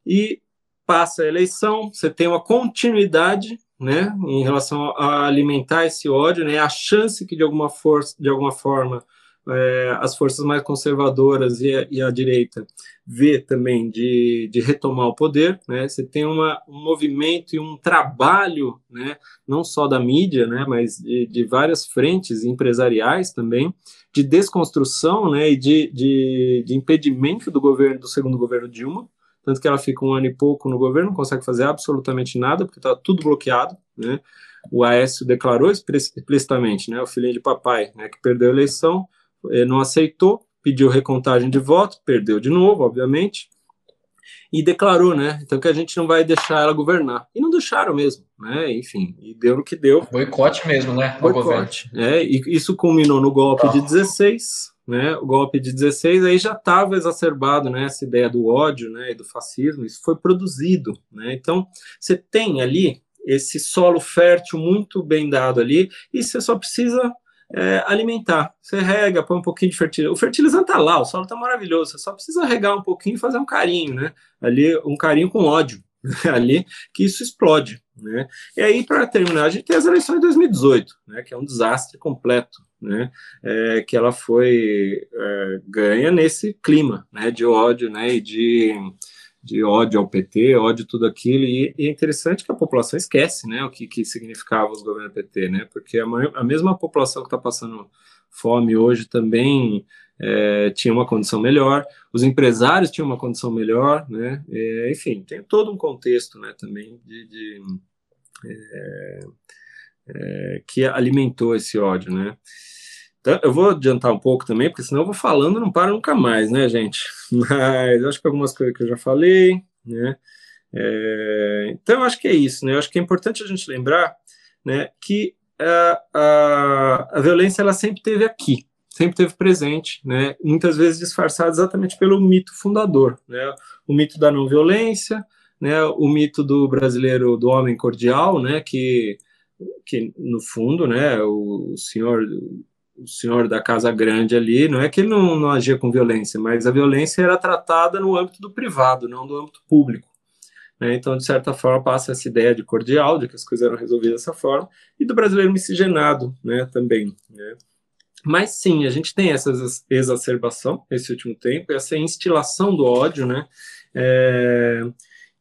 e passa a eleição, você tem uma continuidade né, em relação a alimentar esse ódio, né, a chance que de alguma força, de alguma forma, é, as forças mais conservadoras e a, e a, direita vê também de, de retomar o poder, né, você tem uma, um movimento e um trabalho, né, não só da mídia, né, mas de, de várias frentes empresariais também, de desconstrução, né, e de, de, de impedimento do governo, do segundo governo Dilma, tanto que ela fica um ano e pouco no governo, não consegue fazer absolutamente nada, porque está tudo bloqueado, né? O Aécio declarou explicitamente, né, o filhinho de papai, né, que perdeu a eleição, eh, não aceitou, pediu recontagem de votos, perdeu de novo, obviamente, e declarou, né, então que a gente não vai deixar ela governar. E não deixaram mesmo, né, enfim, e deu no que deu. Boicote mesmo, né, Boicote, é, e isso culminou no golpe de 16, né, o golpe de 16 aí já estava exacerbado, né, essa ideia do ódio, né, e do fascismo, isso foi produzido, né, então você tem ali esse solo fértil muito bem dado ali, e você só precisa é, alimentar, você rega, põe um pouquinho de fertilizante, o fertilizante tá lá, o solo tá maravilhoso, você só precisa regar um pouquinho e fazer um carinho, né, ali, um carinho com ódio, *laughs* ali, que isso explode, né, e aí, para terminar, a gente tem as eleições de 2018, né, que é um desastre completo, né, é, que ela foi é, ganha nesse clima né, de ódio né, e de, de ódio ao PT, ódio tudo aquilo, e, e é interessante que a população esquece né, o que, que significava os governos PT, né, porque a, a mesma população que está passando fome hoje também é, tinha uma condição melhor, os empresários tinham uma condição melhor, né, é, enfim, tem todo um contexto né, também de, de é, que alimentou esse ódio, né? Então, eu vou adiantar um pouco também, porque senão eu vou falando não para nunca mais, né, gente? *laughs* Mas acho que algumas coisas que eu já falei, né? É, então, eu acho que é isso, né? Eu acho que é importante a gente lembrar, né, que a, a, a violência ela sempre teve aqui, sempre teve presente, né? Muitas vezes disfarçada exatamente pelo mito fundador, né? O mito da não violência, né? O mito do brasileiro do homem cordial, né? Que que no fundo, né, o, senhor o senhor da casa grande ali, não é que ele não, não agia com violência, mas a violência era tratada no âmbito do privado, não do âmbito público. Né? Então, de certa forma, passa essa ideia de cordial, de que as coisas eram resolvidas dessa forma, e do brasileiro miscigenado né, também. Né? Mas sim, a gente tem essa exacerbação nesse último tempo, essa instilação do ódio, né? É,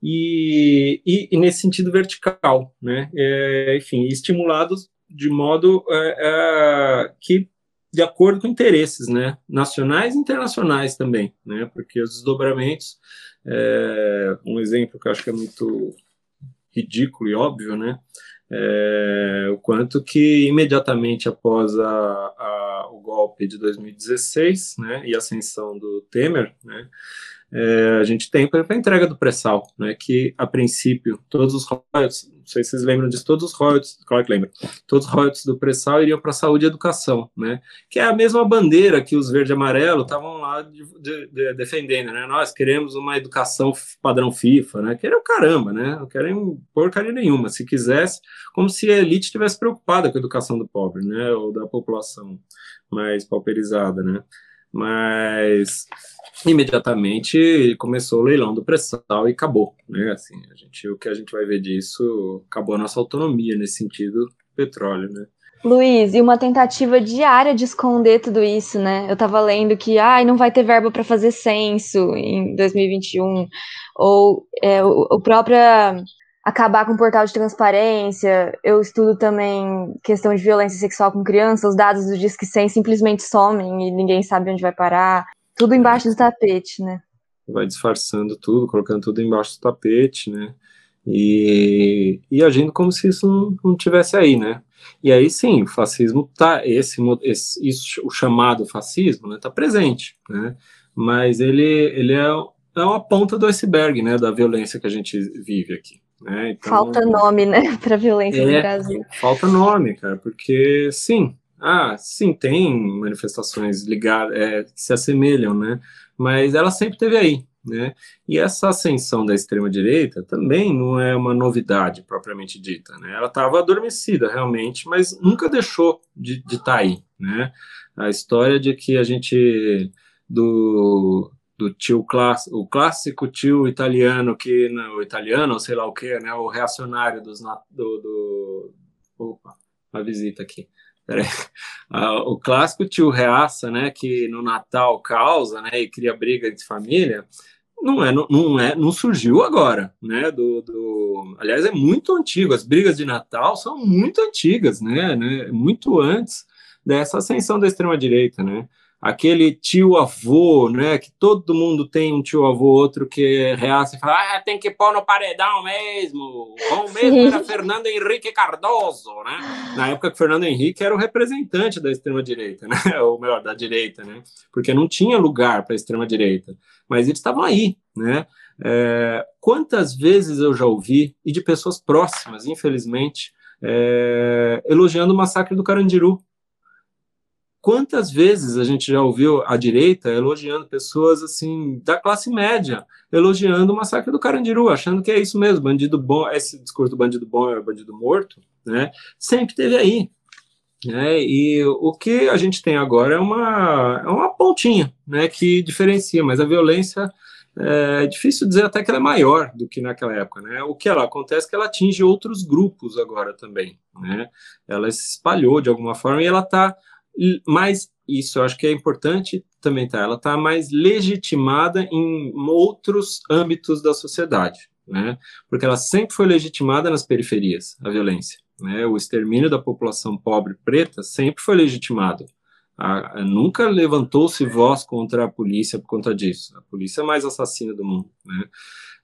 e, e, e, nesse sentido vertical, né? É, enfim, estimulados de modo é, é, que de acordo com interesses, né? Nacionais e internacionais também, né? Porque os desdobramentos, é, um exemplo que eu acho que é muito ridículo e óbvio, né? É, o quanto que imediatamente após a, a, o golpe de 2016, né, e a ascensão do Temer, né, é, a gente tem, para a entrega do pré-sal, né, que a princípio todos os royalties, não sei se vocês lembram disso, todos os royalties, claro que lembram, todos os royalties do pré-sal iriam para saúde e educação, né, que é a mesma bandeira que os verde e amarelo estavam lá de, de, de, defendendo, né, nós queremos uma educação padrão FIFA, né, querem o caramba, né, não querem porcaria nenhuma, se quisesse, como se a elite estivesse preocupada com a educação do pobre, né, ou da população mais pauperizada, né, mas imediatamente começou o leilão do pré-sal e acabou, né? Assim, a gente, o que a gente vai ver disso, acabou a nossa autonomia nesse sentido, petróleo, né? Luiz, e uma tentativa diária de esconder tudo isso, né? Eu tava lendo que, ai, não vai ter verba para fazer censo em 2021, ou é, o, o própria acabar com o portal de transparência. Eu estudo também questão de violência sexual com crianças, os dados do Disque 100 simplesmente somem e ninguém sabe onde vai parar. Tudo embaixo do tapete, né? Vai disfarçando tudo, colocando tudo embaixo do tapete, né? E, e agindo como se isso não, não tivesse aí, né? E aí sim, o fascismo tá esse, esse isso, o chamado fascismo, né, tá presente, né? Mas ele ele é é uma ponta do iceberg, né, da violência que a gente vive aqui. Né? Então, falta nome, né, *laughs* para violência é, no Brasil. Falta nome, cara, porque sim, ah, sim, tem manifestações ligadas, é, que se assemelham, né? Mas ela sempre teve aí, né? E essa ascensão da extrema-direita também não é uma novidade propriamente dita, né? Ela estava adormecida realmente, mas nunca deixou de estar tá aí, né? A história de que a gente do do tio clássico, o clássico tio italiano que o italiano, sei lá o que, né, o reacionário dos do, do opa, uma visita aqui. *laughs* Ah, o clássico tio reaça, né, que no Natal causa, né, e cria briga entre família, não é, não é, não surgiu agora, né? Do, do, aliás, é muito antigo. As brigas de Natal são muito antigas, né? né muito antes dessa ascensão da extrema direita, né? Aquele tio avô, né? Que todo mundo tem um tio avô, outro que reaça e fala: ah, tem que pôr no paredão mesmo. Bom mesmo era Fernando Henrique Cardoso, né? Na época que Fernando Henrique era o representante da extrema-direita, né? *laughs* Ou melhor, da direita, né? Porque não tinha lugar para a extrema-direita. Mas eles estavam aí, né? É, quantas vezes eu já ouvi, e de pessoas próximas, infelizmente, é, elogiando o massacre do Carandiru, Quantas vezes a gente já ouviu a direita elogiando pessoas assim da classe média, elogiando o massacre do Carandiru, achando que é isso mesmo, bandido bom, esse discurso do bandido bom é bandido morto, né? Sempre teve aí. Né? E o que a gente tem agora é uma, é uma pontinha né, que diferencia, mas a violência é difícil dizer até que ela é maior do que naquela época, né? O que ela acontece é que ela atinge outros grupos agora também, né? Ela se espalhou de alguma forma e ela está mas isso eu acho que é importante também, tá? Ela está mais legitimada em outros âmbitos da sociedade, né? Porque ela sempre foi legitimada nas periferias, a violência. Né? O extermínio da população pobre preta sempre foi legitimado. A, a, nunca levantou-se voz contra a polícia por conta disso. A polícia é mais assassina do mundo, né?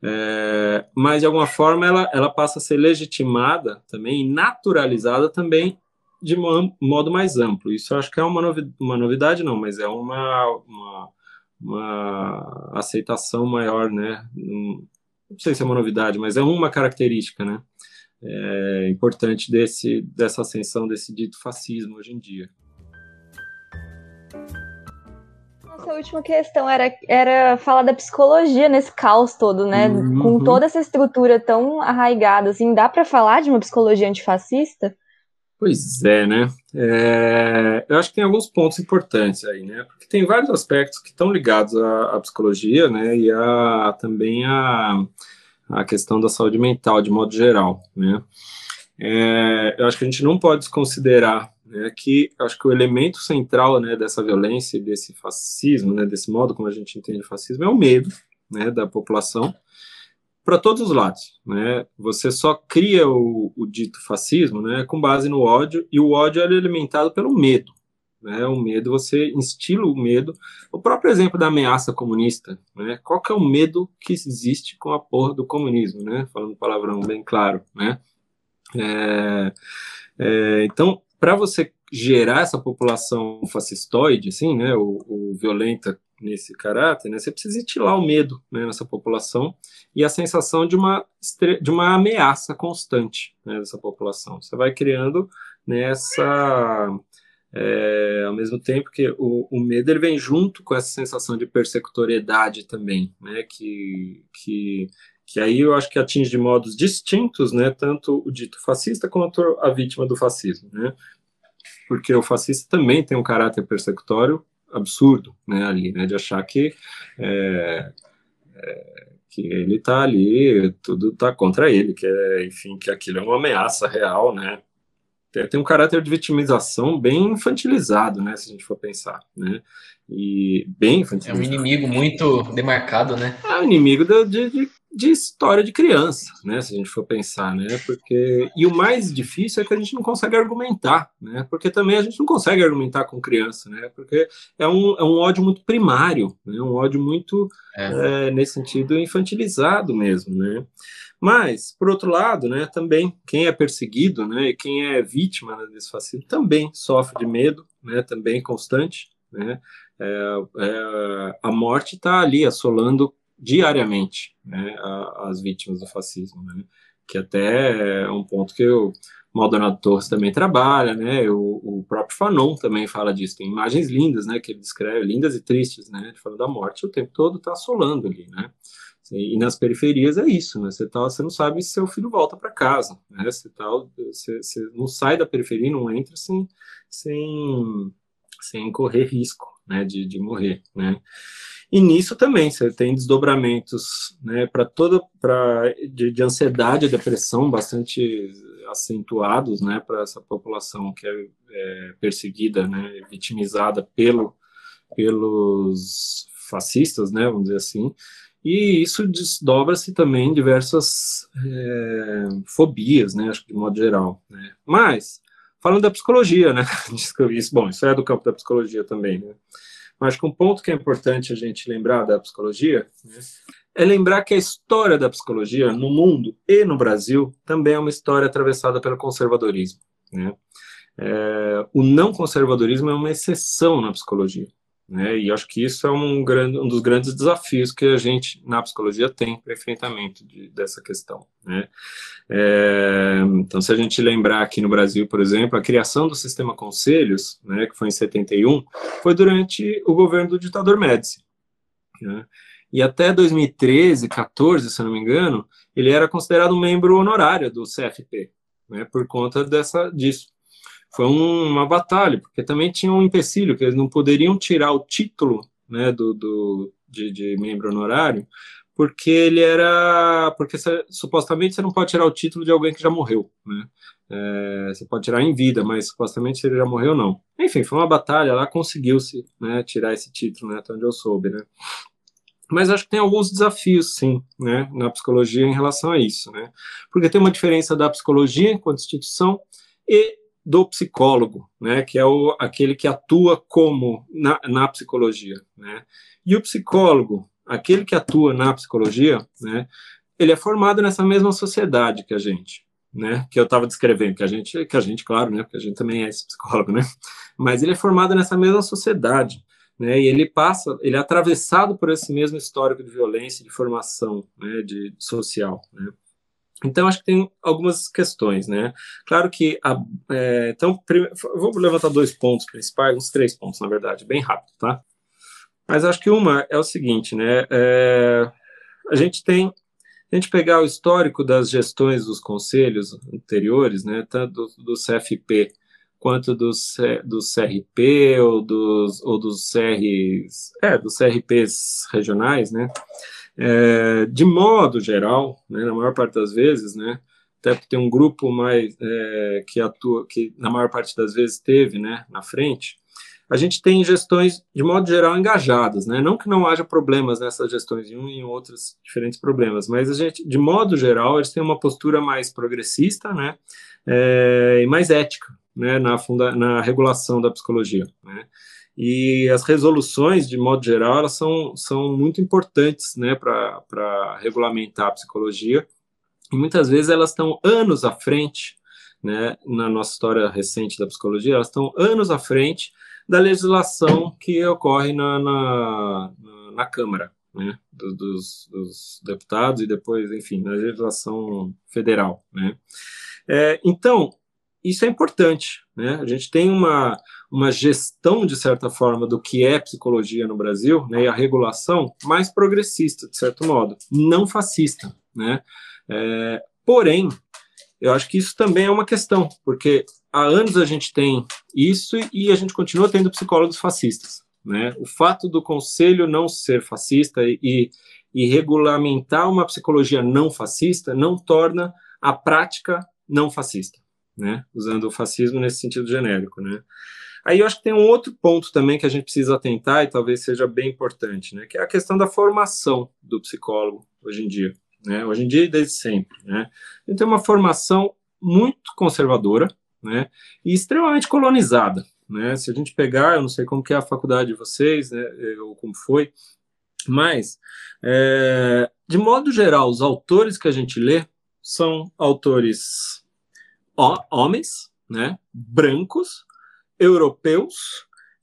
É, mas de alguma forma ela, ela passa a ser legitimada também, naturalizada também de modo mais amplo. Isso eu acho que é uma, novi uma novidade, não, mas é uma, uma, uma, aceitação maior, né? Não sei se é uma novidade, mas é uma característica, né? É, importante desse, dessa ascensão desse dito fascismo hoje em dia. Nossa última questão era, era falar da psicologia nesse caos todo, né? Uhum. Com toda essa estrutura tão arraigada, assim, dá para falar de uma psicologia antifascista? Pois é, né? É, eu acho que tem alguns pontos importantes aí, né? Porque tem vários aspectos que estão ligados à, à psicologia, né? E a, também à, à questão da saúde mental, de modo geral, né? É, eu acho que a gente não pode desconsiderar né, que acho que o elemento central né, dessa violência, desse fascismo, né, desse modo como a gente entende o fascismo, é o medo né, da população para todos os lados. Né? Você só cria o, o, dito fascismo né, com base no ódio, e o ódio é alimentado pelo medo. Né? O medo, você instila o medo. O próprio exemplo da ameaça comunista. Né? Qual que é o medo que existe com a porra do comunismo? Né? Falando palavrão bem claro. Né? É, é, então, para você gerar essa população fascistoide, assim, né, o, o violenta nesse caráter, né, você precisa estilar o medo né, nessa população e a sensação de uma, de uma ameaça constante né, dessa população. Você vai criando nessa. É, ao mesmo tempo que o, o, medo ele vem junto com essa sensação de persecutoriedade também, né, que, que, que aí eu acho que atinge de modos distintos, né, tanto o dito fascista quanto a vítima do fascismo, né, porque o fascista também tem um caráter persecutório absurdo, né, ali, né, de achar que é, é, que ele está ali, tudo está contra ele, que é, enfim, que aquilo é uma ameaça real, né, tem, tem um caráter de vitimização bem infantilizado, né, se a gente for pensar, né, e bem infantilizado. É um inimigo muito demarcado, né? É um inimigo de, de de história de criança, né? Se a gente for pensar, né? Porque e o mais difícil é que a gente não consegue argumentar, né? Porque também a gente não consegue argumentar com criança, né? Porque é um, é um ódio muito primário, né? Um ódio muito é. É, nesse sentido infantilizado mesmo, né? Mas por outro lado, né? Também quem é perseguido, né? E quem é vítima né, desse fascismo também sofre de medo, né? Também constante, né? É, é a morte está ali assolando diariamente né, as vítimas do fascismo, né, que até é um ponto que o Maldonado Torres também trabalha, né, o, o, próprio Fanon também fala disso, tem imagens lindas, né, que ele descreve, lindas e tristes, né, falando da morte, o tempo todo está assolando ali, né, e nas periferias é isso, né? Você, tá, você não sabe se seu filho volta para casa, né? Você, tá, você, você, não sai da periferia, não entra sem, sem, sem correr risco, né? De, de morrer, né? E nisso também você tem desdobramentos, né? Para toda, para de, de ansiedade e depressão bastante acentuados, né? Para essa população que é, é perseguida, né? Vitimizada pelo, pelos fascistas, né? Vamos dizer assim e isso desdobra-se também em diversas é, fobias, né, acho que de modo geral. Né. Mas, falando da psicologia, né, *laughs* isso, bom, isso é do campo da psicologia também, né, mas acho que um ponto que é importante a gente lembrar da psicologia né, é lembrar que a história da psicologia no mundo e no Brasil também é uma história atravessada pelo conservadorismo. Né. É, o não conservadorismo é uma exceção na psicologia. Né? E acho que isso é um, grande, um dos grandes desafios que a gente, na psicologia, tem para enfrentamento de, dessa questão. Né? É, então, se a gente lembrar aqui no Brasil, por exemplo, a criação do sistema Conselhos, né, que foi em 71, foi durante o governo do ditador Médici. Né? E até 2013, 14, se não me engano, ele era considerado um membro honorário do CFP, né, por conta dessa, disso foi um, uma batalha, porque também tinha um empecilho, que eles não poderiam tirar o título né, do, do de, de, membro honorário, porque ele era. Porque supostamente você não pode tirar o título de alguém que já morreu. Né? É, você pode tirar em vida, mas supostamente se ele já morreu, não. Enfim, foi uma batalha lá, conseguiu-se né, tirar esse título, né, até onde eu soube. Né? Mas acho que tem alguns desafios, sim, né, na psicologia em relação a isso, né? Porque tem uma diferença da psicologia enquanto instituição e do psicólogo, né, que é o, aquele que atua como na, na psicologia, né? E o psicólogo, aquele que atua na psicologia, né, ele é formado nessa mesma sociedade que a gente, né? Que eu estava descrevendo, que a gente, que a gente, claro, né? Porque a gente também é psicólogo, né? Mas ele é formado nessa mesma sociedade, né? E ele passa, ele é atravessado por esse mesmo histórico de violência, de formação, né? De social, né? Então, acho que tem algumas questões, né? Claro que, a, é, então, vou levantar dois pontos principais, uns três pontos, na verdade, bem rápido, tá? Mas acho que uma é o seguinte, né? É, a gente tem, a gente pegar o histórico das gestões dos conselhos anteriores, né? Tanto do, do CFP quanto do CRP ou dos, ou dos CRs, é, dos CRPs regionais, né? É, de modo geral, né, na maior parte das vezes, né, até porque tem um grupo mais é, que atua, que na maior parte das vezes teve, né, na frente, a gente tem gestões de modo geral engajadas, né? Não que não haja problemas nessas gestões em um e em outros diferentes problemas, mas a gente, de modo geral, eles têm uma postura mais progressista, né? É, e mais ética, né? Na, funda na regulação da psicologia, né? E as resoluções, de modo geral, elas são, são muito importantes né, para regulamentar a psicologia. E muitas vezes elas estão anos à frente, né, na nossa história recente da psicologia, elas estão anos à frente da legislação que ocorre na, na, na Câmara, né, dos, dos, deputados e depois, enfim, na legislação federal. Né. É, então, isso é importante. Né? A gente tem uma, uma gestão, de certa forma, do que é psicologia no Brasil, né, e a regulação mais progressista, de certo modo, não fascista. Né? É, porém, eu acho que isso também é uma questão, porque há anos a gente tem isso e a gente continua tendo psicólogos fascistas. Né? O fato do conselho não ser fascista e, e regulamentar uma psicologia não fascista não torna a prática não fascista né? Usando o fascismo nesse sentido genérico, né? Aí eu acho que tem um outro ponto também que a gente precisa atentar e talvez seja bem importante, né? Que é a questão da formação do psicólogo hoje em dia, né? Hoje em dia e desde sempre, né? A tem uma formação muito conservadora, né? E extremamente colonizada, né? Se a gente pegar, eu não sei como que é a faculdade de vocês, né? Ou como foi, mas é, de modo geral, os autores que a gente lê são autores homens, né, brancos, europeus,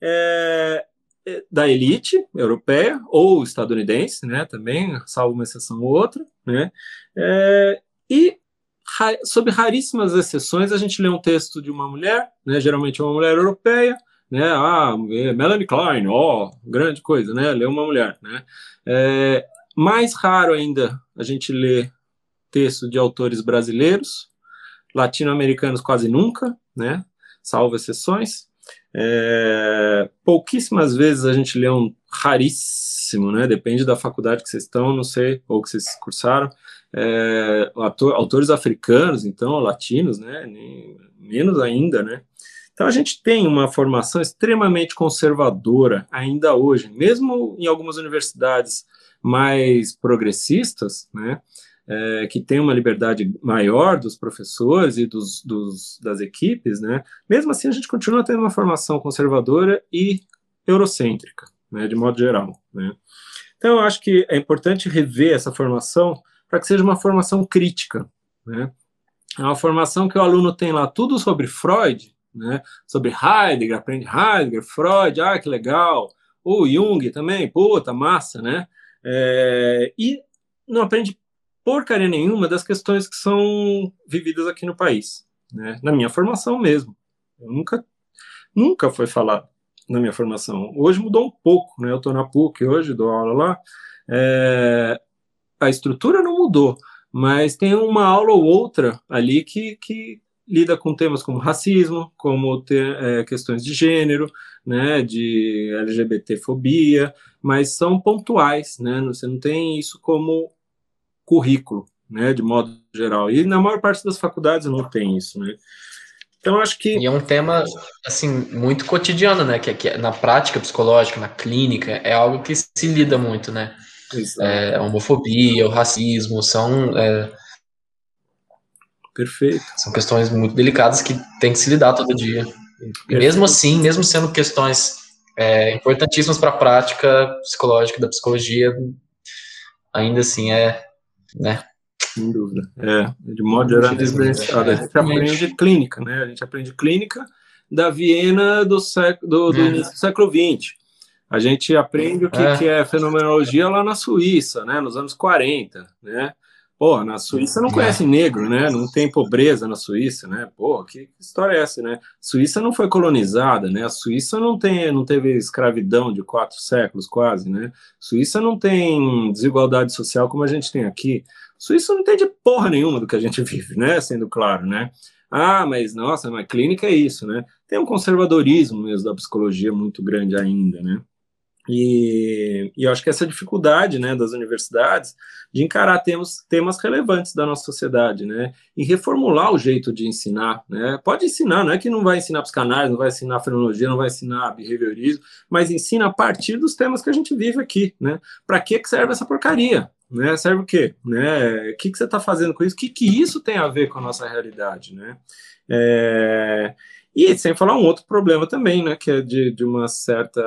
é, é, da elite europeia ou estadunidense, né, também, salvo uma exceção ou outra, né, é, e sob raríssimas exceções a gente lê um texto de uma mulher, né, geralmente uma mulher europeia, né, ah, Melanie Klein, ó, oh, grande coisa, né, lê uma mulher, né, é, mais raro ainda a gente lê texto de autores brasileiros, latino-americanos quase nunca, né, salvo exceções, é, pouquíssimas vezes a gente lê um raríssimo, né? Depende da faculdade que vocês estão, não sei, ou que vocês cursaram. É, ator, autores africanos, então, latinos, né? Nem, menos ainda, né? Então a gente tem uma formação extremamente conservadora ainda hoje, mesmo em algumas universidades mais progressistas, né? É, que tem uma liberdade maior dos professores e dos, dos, das equipes, né? Mesmo assim, a gente continua tendo uma formação conservadora e eurocêntrica, né? De modo geral, né? Então, eu acho que é importante rever essa formação para que seja uma formação crítica, né? É uma formação que o aluno tem lá tudo sobre Freud, né? Sobre Heidegger, aprende Heidegger, Freud, ah, que legal. O Jung também, puta, massa, né? É, e não aprende porcaria nenhuma das questões que são vividas aqui no país, né? Na minha formação mesmo. Eu nunca, nunca foi falado na minha formação. Hoje mudou um pouco, né? Eu estou na PUC hoje, dou aula lá. É, a estrutura não mudou, mas tem uma aula ou outra ali que, que lida com temas como racismo, como ter, é, questões de gênero, né, de LGBTfobia, mas são pontuais, né? Você não tem isso como currículo, né, de modo geral. E na maior parte das faculdades não tem isso, né. Então acho que e é um tema assim muito cotidiano, né, que, que na prática psicológica, na clínica, é algo que se lida muito, né. É, a homofobia, o racismo são é, Perfeito. São questões muito delicadas que tem que se lidar todo dia. E mesmo assim, mesmo sendo questões é, importantíssimas para a prática psicológica da psicologia, ainda assim é né? Sem dúvida. É, de modo geral, diferenciado. A gente aprende clínica, né? A gente aprende clínica da Viena do, século, do, do é. início do século XX. A gente aprende o que é. que é fenomenologia lá na Suíça, né? Nos anos 40, né? Pô, na Suíça não conhece negro, né? Não tem pobreza na Suíça, né? Pô, que história é essa, né? Suíça não foi colonizada, né? A Suíça não tem, não teve escravidão de quatro séculos quase, né? Suíça não tem desigualdade social como a gente tem aqui. Suíça não entende porra nenhuma do que a gente vive, né? Sendo claro, né? Ah, mas nossa, mas clínica é isso, né? Tem um conservadorismo mesmo da psicologia muito grande ainda, né? E, e, eu acho que essa dificuldade né, das universidades de encarar temas, temas relevantes da nossa sociedade, né, e reformular o jeito de ensinar. Né. Pode ensinar, não é que não vai ensinar psicanálise, não vai ensinar frenologia, não vai ensinar behaviorismo, mas ensina a partir dos temas que a gente vive aqui. Né. Para que, que serve essa porcaria? Né, serve o quê? Né? O que, que você está fazendo com isso? O que, que isso tem a ver com a nossa realidade? Né? É, e sem falar um outro problema também, né, que é de, de uma certa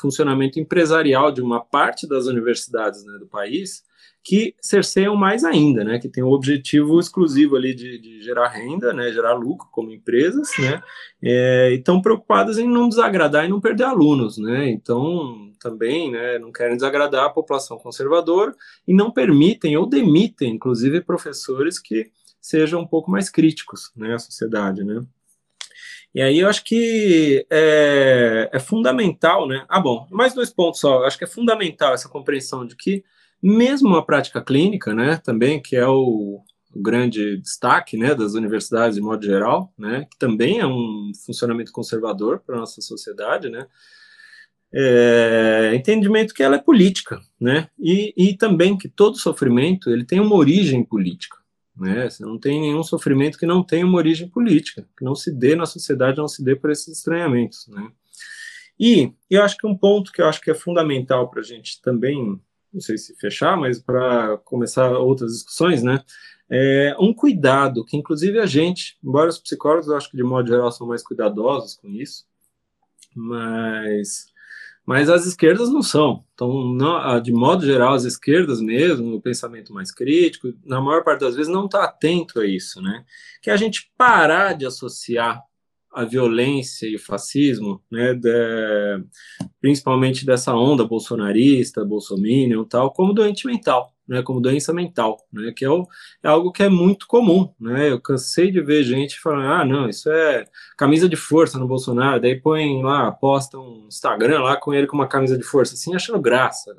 funcionamento empresarial de uma parte das universidades né, do país, que cerceiam mais ainda, né, que tem o objetivo exclusivo ali de, de gerar renda, né, gerar lucro como empresas, né, é, e estão preocupadas em não desagradar e não perder alunos, né, então também, né, não querem desagradar a população conservadora e não permitem ou demitem, inclusive, professores que sejam um pouco mais críticos, né, sociedade, né. E aí eu acho que é, é, fundamental, né? Ah, bom, mais dois pontos só. Eu acho que é fundamental essa compreensão de que, mesmo a prática clínica, né, também, que é o, o grande destaque né, das universidades de modo geral, né, que também é um funcionamento conservador para a nossa sociedade, né, é, entendimento que ela é política, né, e, e também que todo sofrimento ele tem uma origem política. Né? Você não tem nenhum sofrimento que não tenha uma origem política, que não se dê na sociedade, não se dê por esses estranhamentos. Né? E eu acho que um ponto que eu acho que é fundamental para a gente também, não sei se fechar, mas para começar outras discussões, né? É um cuidado que, inclusive, a gente, embora os psicólogos, eu acho que de modo geral são mais cuidadosos com isso, mas mas as esquerdas não são. Então, não, de modo geral, as esquerdas mesmo, o pensamento mais crítico, na maior parte das vezes não está atento a isso, né? Que a gente parar de associar a violência e o fascismo, né, de, principalmente dessa onda bolsonarista, bolsominion tal, como doente mental, né, como doença mental, né, que é, o, é, algo que é muito comum, né, eu cansei de ver gente falando, ah, não, isso é camisa de força no Bolsonaro, daí põe lá, posta um Instagram lá com ele com uma camisa de força, assim, achando graça,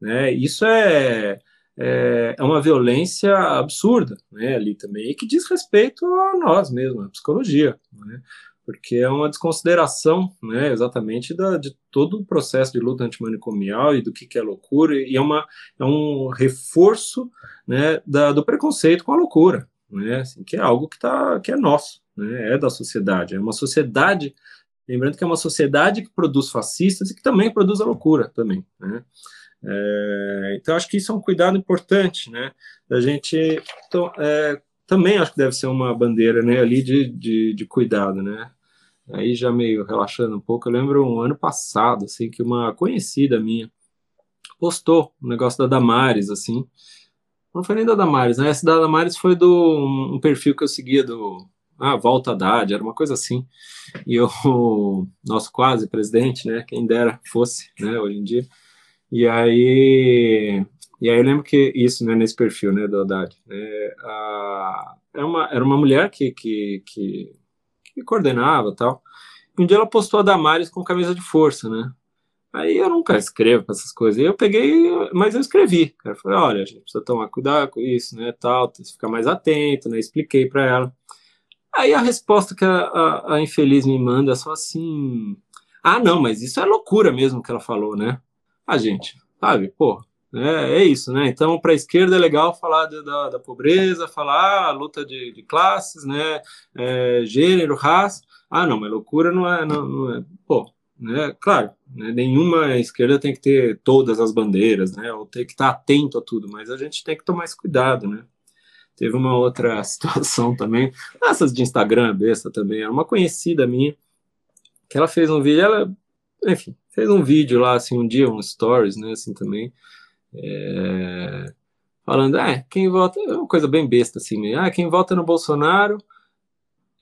né, isso é é, é uma violência absurda né, ali também, e que diz respeito a nós mesmos, a psicologia, né, porque é uma desconsideração né, exatamente da, de todo o processo de luta antimanicomial e do que, que é loucura, e é, uma, é um reforço né, da, do preconceito com a loucura, né, assim, que é algo que, tá, que é nosso, né, é da sociedade, é uma sociedade Lembrando que é uma sociedade que produz fascistas e que também produz a loucura também. Né? É, então, acho que isso é um cuidado importante, né? Da gente. Então, é, também acho que deve ser uma bandeira né, ali de, de, de, cuidado, né? Aí já meio relaxando um pouco, eu lembro um ano passado, assim, que uma conhecida minha postou um negócio da Damares, assim. Não foi nem da Damares, né? Essa da Damares foi do um, um perfil que eu seguia do ah, Volta Haddad, era uma coisa assim. E o *laughs* nosso quase presidente, né? Quem dera fosse, né? Hoje em dia e aí, e aí eu lembro que isso, né, nesse perfil, né, do Haddad, né, a, era, uma, era uma mulher que, que, que, que coordenava tal. E um dia ela postou a Damares com camisa de força, né? Aí eu nunca escrevo essas coisas. Eu peguei, mas eu escrevi. Cara, falei, olha, a gente precisa tomar cuidado com isso, né, tal, tem que ficar mais atento, né? Expliquei para ela. Aí a resposta que a, a, a infeliz me manda é só assim: ah, não, mas isso é loucura mesmo que ela falou, né? a gente, sabe? Pô, é, é isso, né? Então, para a esquerda é legal falar de, da, da, pobreza, falar a luta de, de classes, né? É, gênero, raça. Ah, não, mas loucura não é, não, não é. Pô, né? Claro, né? nenhuma esquerda tem que ter todas as bandeiras, né? Ou tem que estar atento a tudo, mas a gente tem que tomar esse cuidado, né? Teve uma outra *laughs* situação também, essas de Instagram, besta também, era uma conhecida minha, que ela fez um vídeo, ela, enfim, fez um vídeo lá, assim, um dia, um stories, né, assim, também, é, falando, ah, quem vota, é uma coisa bem besta, assim, meio, ah, quem vota no Bolsonaro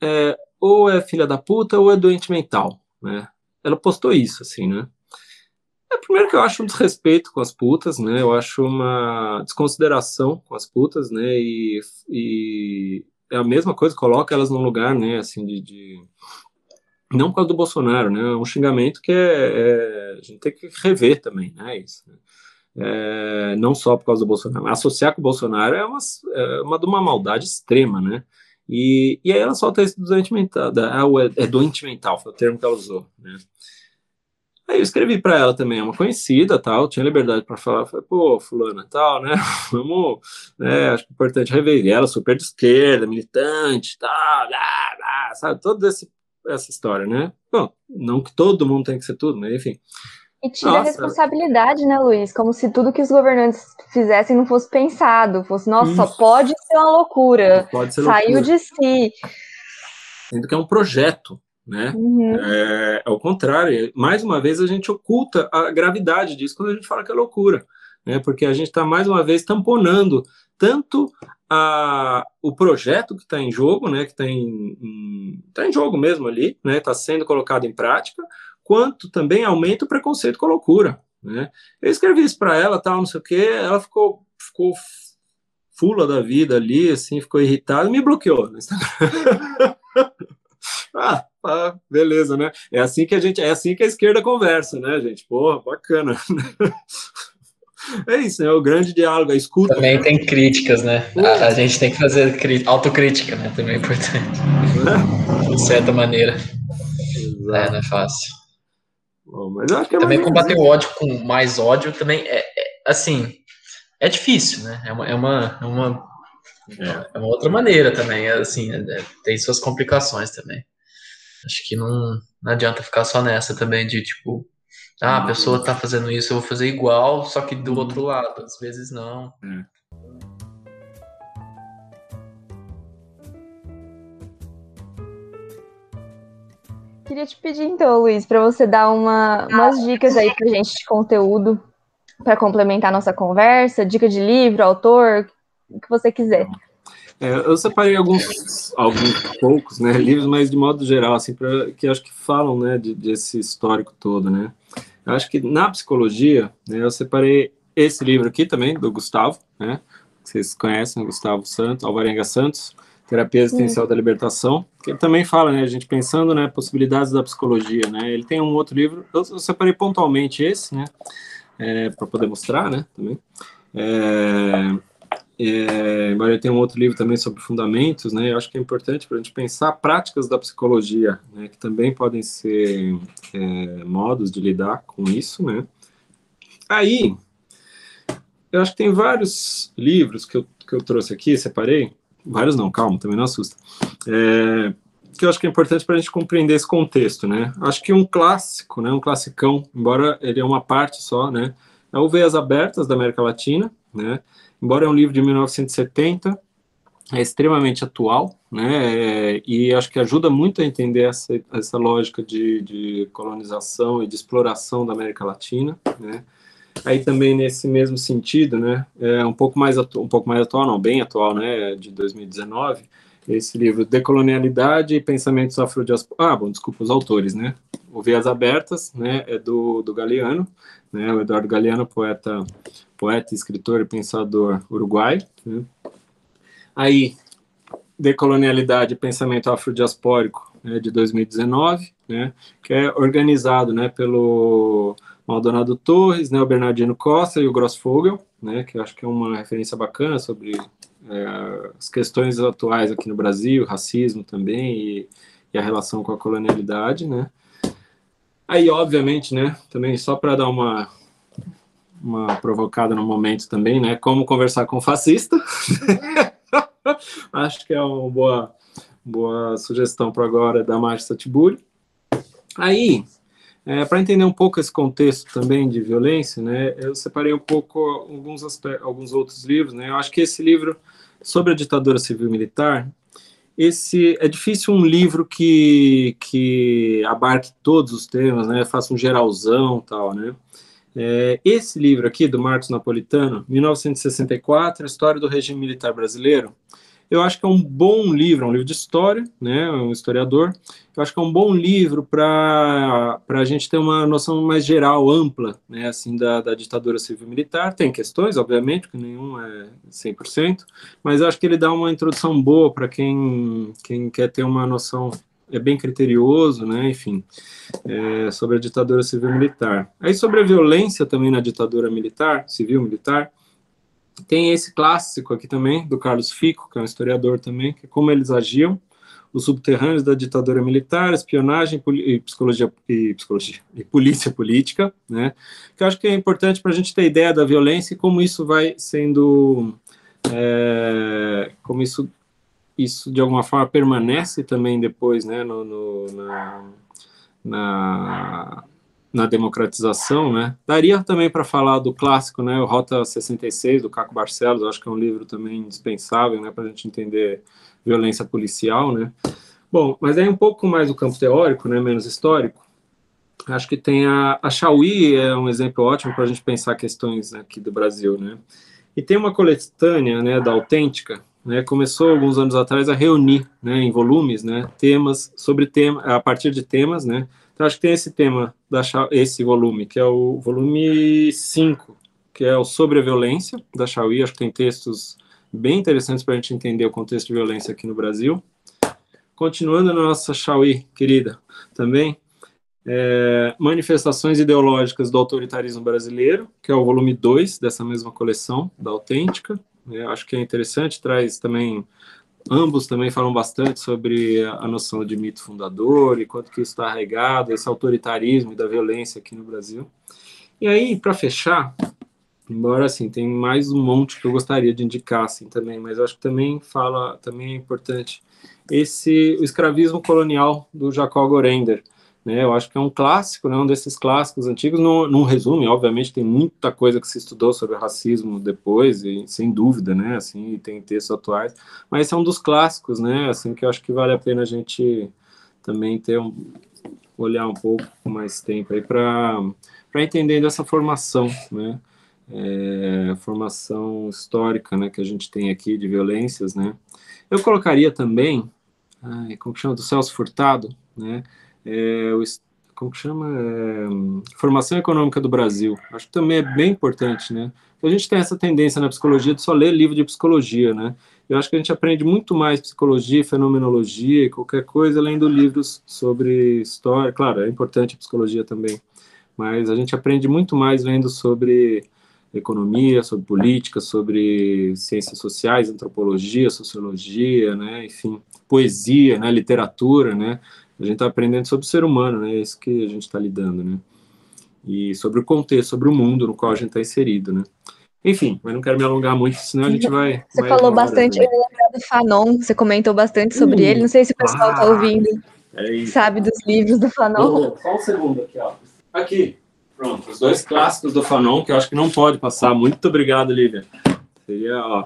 é, ou é filha da puta ou é doente mental, né, ela postou isso, assim, né, é, primeiro que eu acho um desrespeito com as putas, né, eu acho uma desconsideração com as putas, né, e, e é a mesma coisa, coloca elas num lugar, né, assim, de, de não por causa do Bolsonaro, né? É um xingamento que é, é, a gente tem que rever também, né? Isso. Né? É, não só por causa do Bolsonaro. Associar com o Bolsonaro é uma, é uma de uma maldade extrema, né? E, e aí ela solta esse doente mental, da, é, é doente mental, foi o termo que ela usou, né? Aí eu escrevi para ela também, é uma conhecida, tal, tinha liberdade para falar, falei, pô, fulana, tal, né, *laughs* vamos, né, acho que é importante rever, ela super de esquerda, militante, tal, sabe, esse essa história, né? Bom, não que todo mundo tem que ser tudo, mas enfim. E tira nossa. a responsabilidade, né, Luiz? Como se tudo que os governantes fizessem não fosse pensado, fosse, nossa, Isso. só pode ser uma loucura. Pode ser Saiu loucura. de si. Sendo que é um projeto, né? Uhum. É, ao contrário, mais uma vez a gente oculta a gravidade disso quando a gente fala que é loucura, né? Porque a gente está mais uma vez tamponando tanto a, o projeto que está em jogo, né, que está em, em, tá em jogo mesmo ali, né, está sendo colocado em prática, quanto também aumenta o preconceito com a loucura. Né? Eu escrevi isso para ela, tal, não sei o quê, ela ficou, ficou fula da vida ali, assim, ficou irritada, me bloqueou no Instagram. *laughs* ah, ah, beleza, né? É assim que a gente, é assim que a esquerda conversa, né, gente? Porra, bacana. *laughs* É isso, é o grande diálogo, a escuta. Também tem críticas, né? A, a, gente tem que fazer autocrítica, né? Também é importante. É. *laughs* De certa maneira. Exato. É, não é fácil. Mas eu acho que é também combater o ódio com mais ódio também é, é, assim, é difícil, né? É uma, é uma, é uma, é. uma outra maneira também, é assim, é, tem suas complicações também. Acho que não, não adianta ficar só nessa também de tipo ah, a pessoa está fazendo isso, eu vou fazer igual, só que do outro lado. Às vezes não. É. Queria te pedir então, Luiz, para você dar uma, umas dicas aí para gente de conteúdo para complementar nossa conversa, dica de livro, autor, o que você quiser. É, eu separei alguns, alguns poucos né, livros, mas de modo geral, assim, pra, que acho que falam né, de, desse histórico todo, né? Eu acho que na psicologia, né, eu separei esse livro aqui também, do Gustavo, né? Vocês conhecem, Gustavo Santos, Alvarenga Santos, Terapia Existencial da Libertação, que ele também fala, né, a gente pensando, né, possibilidades da psicologia, né? Ele tem um outro livro, eu, eu separei pontualmente esse, né, é, para poder mostrar, né, também. É, é, embora ele tenha um outro livro também sobre fundamentos, né, eu acho que é importante para a gente pensar práticas da psicologia, né, que também podem ser é, modos de lidar com isso, né. Aí, eu acho que tem vários livros que eu, que eu trouxe aqui, separei, vários não, calma, também não assusta, é, que eu acho que é importante para a gente compreender esse contexto, né, acho que um clássico, né, um classicão, embora ele é uma parte só, né, é o Veias Abertas, da América Latina, né, embora é um livro de 1970, é extremamente atual, né, é, e acho que ajuda muito a entender essa, essa lógica de, de, colonização e de exploração da América Latina, né. Aí também nesse mesmo sentido, né, é um pouco mais atual, um pouco mais atual, não, bem atual, né, de 2019, esse livro Decolonialidade e Pensamentos Afrodiaspóricos. Ah, bom, desculpa os autores, né? O Vias Abertas, né, é do, do Galeano, né, o Eduardo Galeano, poeta poeta, escritor e pensador uruguai. Né? Aí, Decolonialidade e Pensamento Afrodiaspórico, né, de 2019, né, que é organizado né, pelo Maldonado Torres, né, o Bernardino Costa e o Grossfogel, né, que eu acho que é uma referência bacana sobre é, as questões atuais aqui no Brasil, racismo também e, e a relação com a colonialidade, né. Aí, obviamente, né, também só para dar uma uma provocada no momento também, né? Como conversar com fascista. *laughs* Acho que é uma boa, boa sugestão para agora da Márcia Satiburi. Aí, é, para entender um pouco esse contexto também de violência, né, eu separei um pouco alguns, alguns outros livros. Né, eu acho que esse livro sobre a ditadura civil-militar, esse é difícil um livro que, que abarque todos os temas, né, faça um geralzão tal, né. É, esse livro aqui, do Marcos Napolitano, 1964, História do Regime Militar Brasileiro, eu acho que é um bom livro, é um livro de história, né, um historiador, eu acho que é um bom livro para a gente ter uma noção mais geral, ampla, né, assim, da, da ditadura civil-militar, tem questões, obviamente, que nenhum é 100%, mas eu acho que ele dá uma introdução boa para quem, quem quer ter uma noção é bem criterioso, né, enfim, é, sobre a ditadura civil-militar. Aí sobre a violência também na ditadura militar, civil-militar, tem esse clássico aqui também, do Carlos Fico, que é um historiador também, que é como eles agiam, os subterrâneos da ditadura militar, espionagem e psicologia e, psicologia, e polícia política, né, que eu acho que é importante para a gente ter ideia da violência e como isso vai sendo, é, como isso isso de alguma forma permanece também depois, né, no, no na, na, na, democratização, né? Daria também para falar do clássico, né, o Rota 66 do Caco Barcelos, acho que é um livro também indispensável, né, para a gente entender violência policial, né? Bom, mas aí um pouco mais do campo teórico, né, menos histórico. Acho que tem a, a Chauí é um exemplo ótimo para a gente pensar questões aqui do Brasil, né? E tem uma coletânea, né, da Autêntica, né, começou alguns anos atrás a reunir, né, em volumes, né, temas sobre tema, a partir de temas, né. Então acho que tem esse tema da esse volume, que é o volume 5, que é o sobre a violência da Chauí, acho que tem textos bem interessantes para a gente entender o contexto de violência aqui no Brasil. Continuando na nossa Chauí, querida, também é, Manifestações Ideológicas do Autoritarismo Brasileiro, que é o volume 2 dessa mesma coleção, da Autêntica. Eu acho que é interessante, traz também ambos também falam bastante sobre a noção de mito fundador e quanto que está arraigado, esse autoritarismo e da violência aqui no Brasil. E aí, para fechar, embora assim, tem mais um monte que eu gostaria de indicar assim também, mas eu acho que também fala, também é importante esse o escravismo colonial do Jacob Gorender, né, eu acho que é um clássico, né, um desses clássicos antigos. Não, não resume, obviamente, tem muita coisa que se estudou sobre racismo depois, e, sem dúvida, né, assim, tem textos atuais, mas esse é um dos clássicos, né, assim, que eu acho que vale a pena a gente também ter um, olhar um pouco mais tempo aí para entender dessa formação, né, é, formação histórica né, que a gente tem aqui de violências. Né? Eu colocaria também, ai, como chama, do Celso Furtado, né, é, o, como que chama? É, formação econômica do Brasil. Acho que também é bem importante, né? A gente tem essa tendência na psicologia de só ler livro de psicologia, né? Eu acho que a gente aprende muito mais psicologia, fenomenologia qualquer coisa lendo livros sobre história. Claro, é importante a psicologia também, mas a gente aprende muito mais lendo sobre economia, sobre política, sobre ciências sociais, antropologia, sociologia, né? Enfim, poesia, né? Literatura, né? A gente está aprendendo sobre o ser humano, né? É isso que a gente está lidando, né? E sobre o contexto, sobre o mundo no qual a gente está inserido, né? Enfim, mas não quero me alongar muito, senão a gente vai. Você falou bastante do Fanon, você comentou bastante sobre uh, ele. Não sei se o pessoal está ah, ouvindo, é sabe dos livros do Fanon. só um segundo aqui, ó. Aqui, pronto, os dois clássicos do Fanon, que eu acho que não pode passar. Muito obrigado, Lívia. Seria, ó,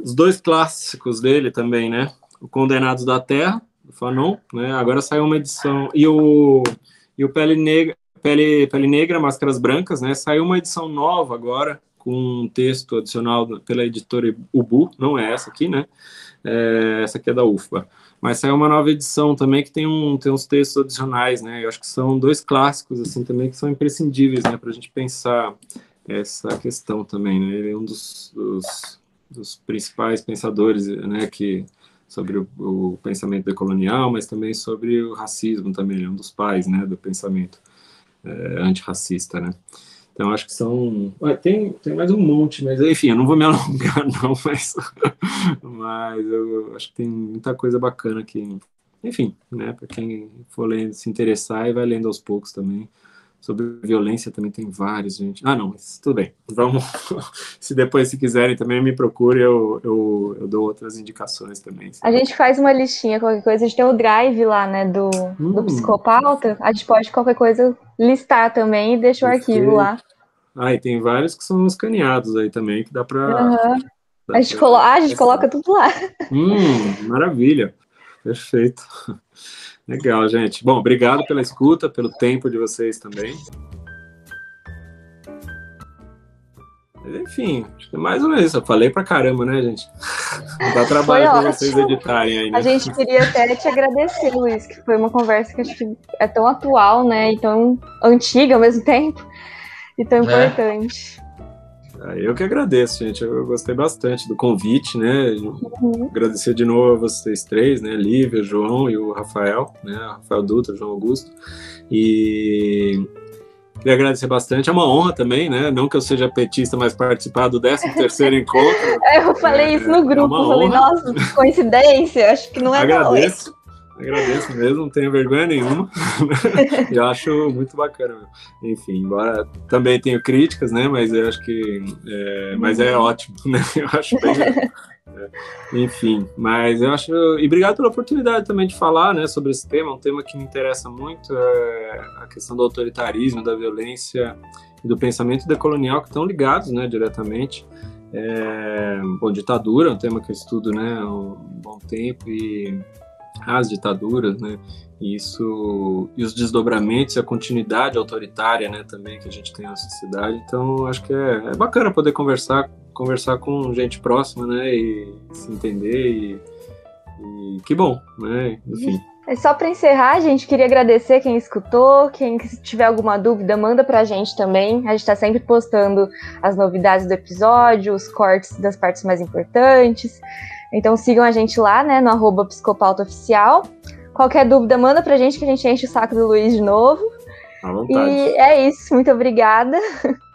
os dois clássicos dele também, né? O Condenados da Terra, Fanon, né? Agora saiu uma edição. E o, e o Pele Negra. Pele, Pele Negra, Máscaras Brancas, né? Saiu uma edição nova agora, com um texto adicional pela editora Ubu, não é essa aqui, né? É, essa aqui é da UFBA. Mas saiu uma nova edição também que tem, um, tem uns textos adicionais, né? Eu acho que são dois clássicos, assim, também, que são imprescindíveis, né? Para a gente pensar essa questão também, né? Ele é um dos, dos, dos principais pensadores, né? Que, sobre o, o, pensamento decolonial, mas também sobre o racismo também, ele é um dos pais, né? Do pensamento é, antirracista, né? Então, acho que são. Tem, tem mais um monte, mas enfim, eu não vou me *laughs* alongar, não, mas, mas eu acho que tem muita coisa bacana aqui. Enfim, né, para quem for lendo, se interessar e vai lendo aos poucos também. Sobre violência também tem vários, gente. Ah, não, mas tudo bem. Vamos. *laughs* se depois, se quiserem, também me procure, eu, eu, eu dou outras indicações também. A gente faz uma listinha, qualquer coisa. A gente tem o drive lá, né, do, hum. do psicopauta. A gente pode, qualquer coisa, listar também e deixa o arquivo lá. Ah, e tem vários que são escaneados aí também, que dá para. Uhum. A, gente colo... ah, a gente coloca tudo lá. Hum, maravilha. Perfeito. Legal, gente. Bom, obrigado pela escuta, pelo tempo de vocês também. Mas, enfim, acho que é mais ou menos isso. Eu falei pra caramba, né, gente? Não dá trabalho pra vocês editarem aí. Né? A gente queria até te agradecer, Luiz, que foi uma conversa que acho que é tão atual, né? E tão antiga ao mesmo tempo. E tão é. importante. Eu que agradeço, gente. Eu gostei bastante do convite, né? Uhum. Agradecer de novo a vocês três, né? Lívia, João e o Rafael, né? Rafael Dutra, João Augusto. E queria agradecer bastante. É uma honra também, né? Não que eu seja petista, mas participar do 13 terceiro *laughs* encontro. eu falei é, isso no grupo. É falei, nossa, coincidência. Acho que não é Agradeço. Não. Agradeço mesmo, não tenho vergonha nenhuma. *laughs* e acho muito bacana. Enfim, embora também tenho críticas, né? Mas eu acho que. É, mas é ótimo, né? Eu acho bem. É, enfim, mas eu acho. E obrigado pela oportunidade também de falar né, sobre esse tema, um tema que me interessa muito, é a questão do autoritarismo, da violência e do pensamento decolonial que estão ligados né, diretamente. É, bom, ditadura, um tema que eu estudo né, há um bom tempo e as ditaduras, né? Isso e os desdobramentos e a continuidade autoritária, né? Também que a gente tem na sociedade. Então, acho que é, é bacana poder conversar, conversar com gente próxima, né? E se entender e, e que bom, né? Enfim. É só para encerrar, gente queria agradecer quem escutou. Quem tiver alguma dúvida, manda para a gente também. A gente está sempre postando as novidades do episódio, os cortes das partes mais importantes. Então sigam a gente lá, né, no arroba. Qualquer dúvida, manda pra gente que a gente enche o saco do Luiz de novo. À vontade. E é isso, muito obrigada. *laughs*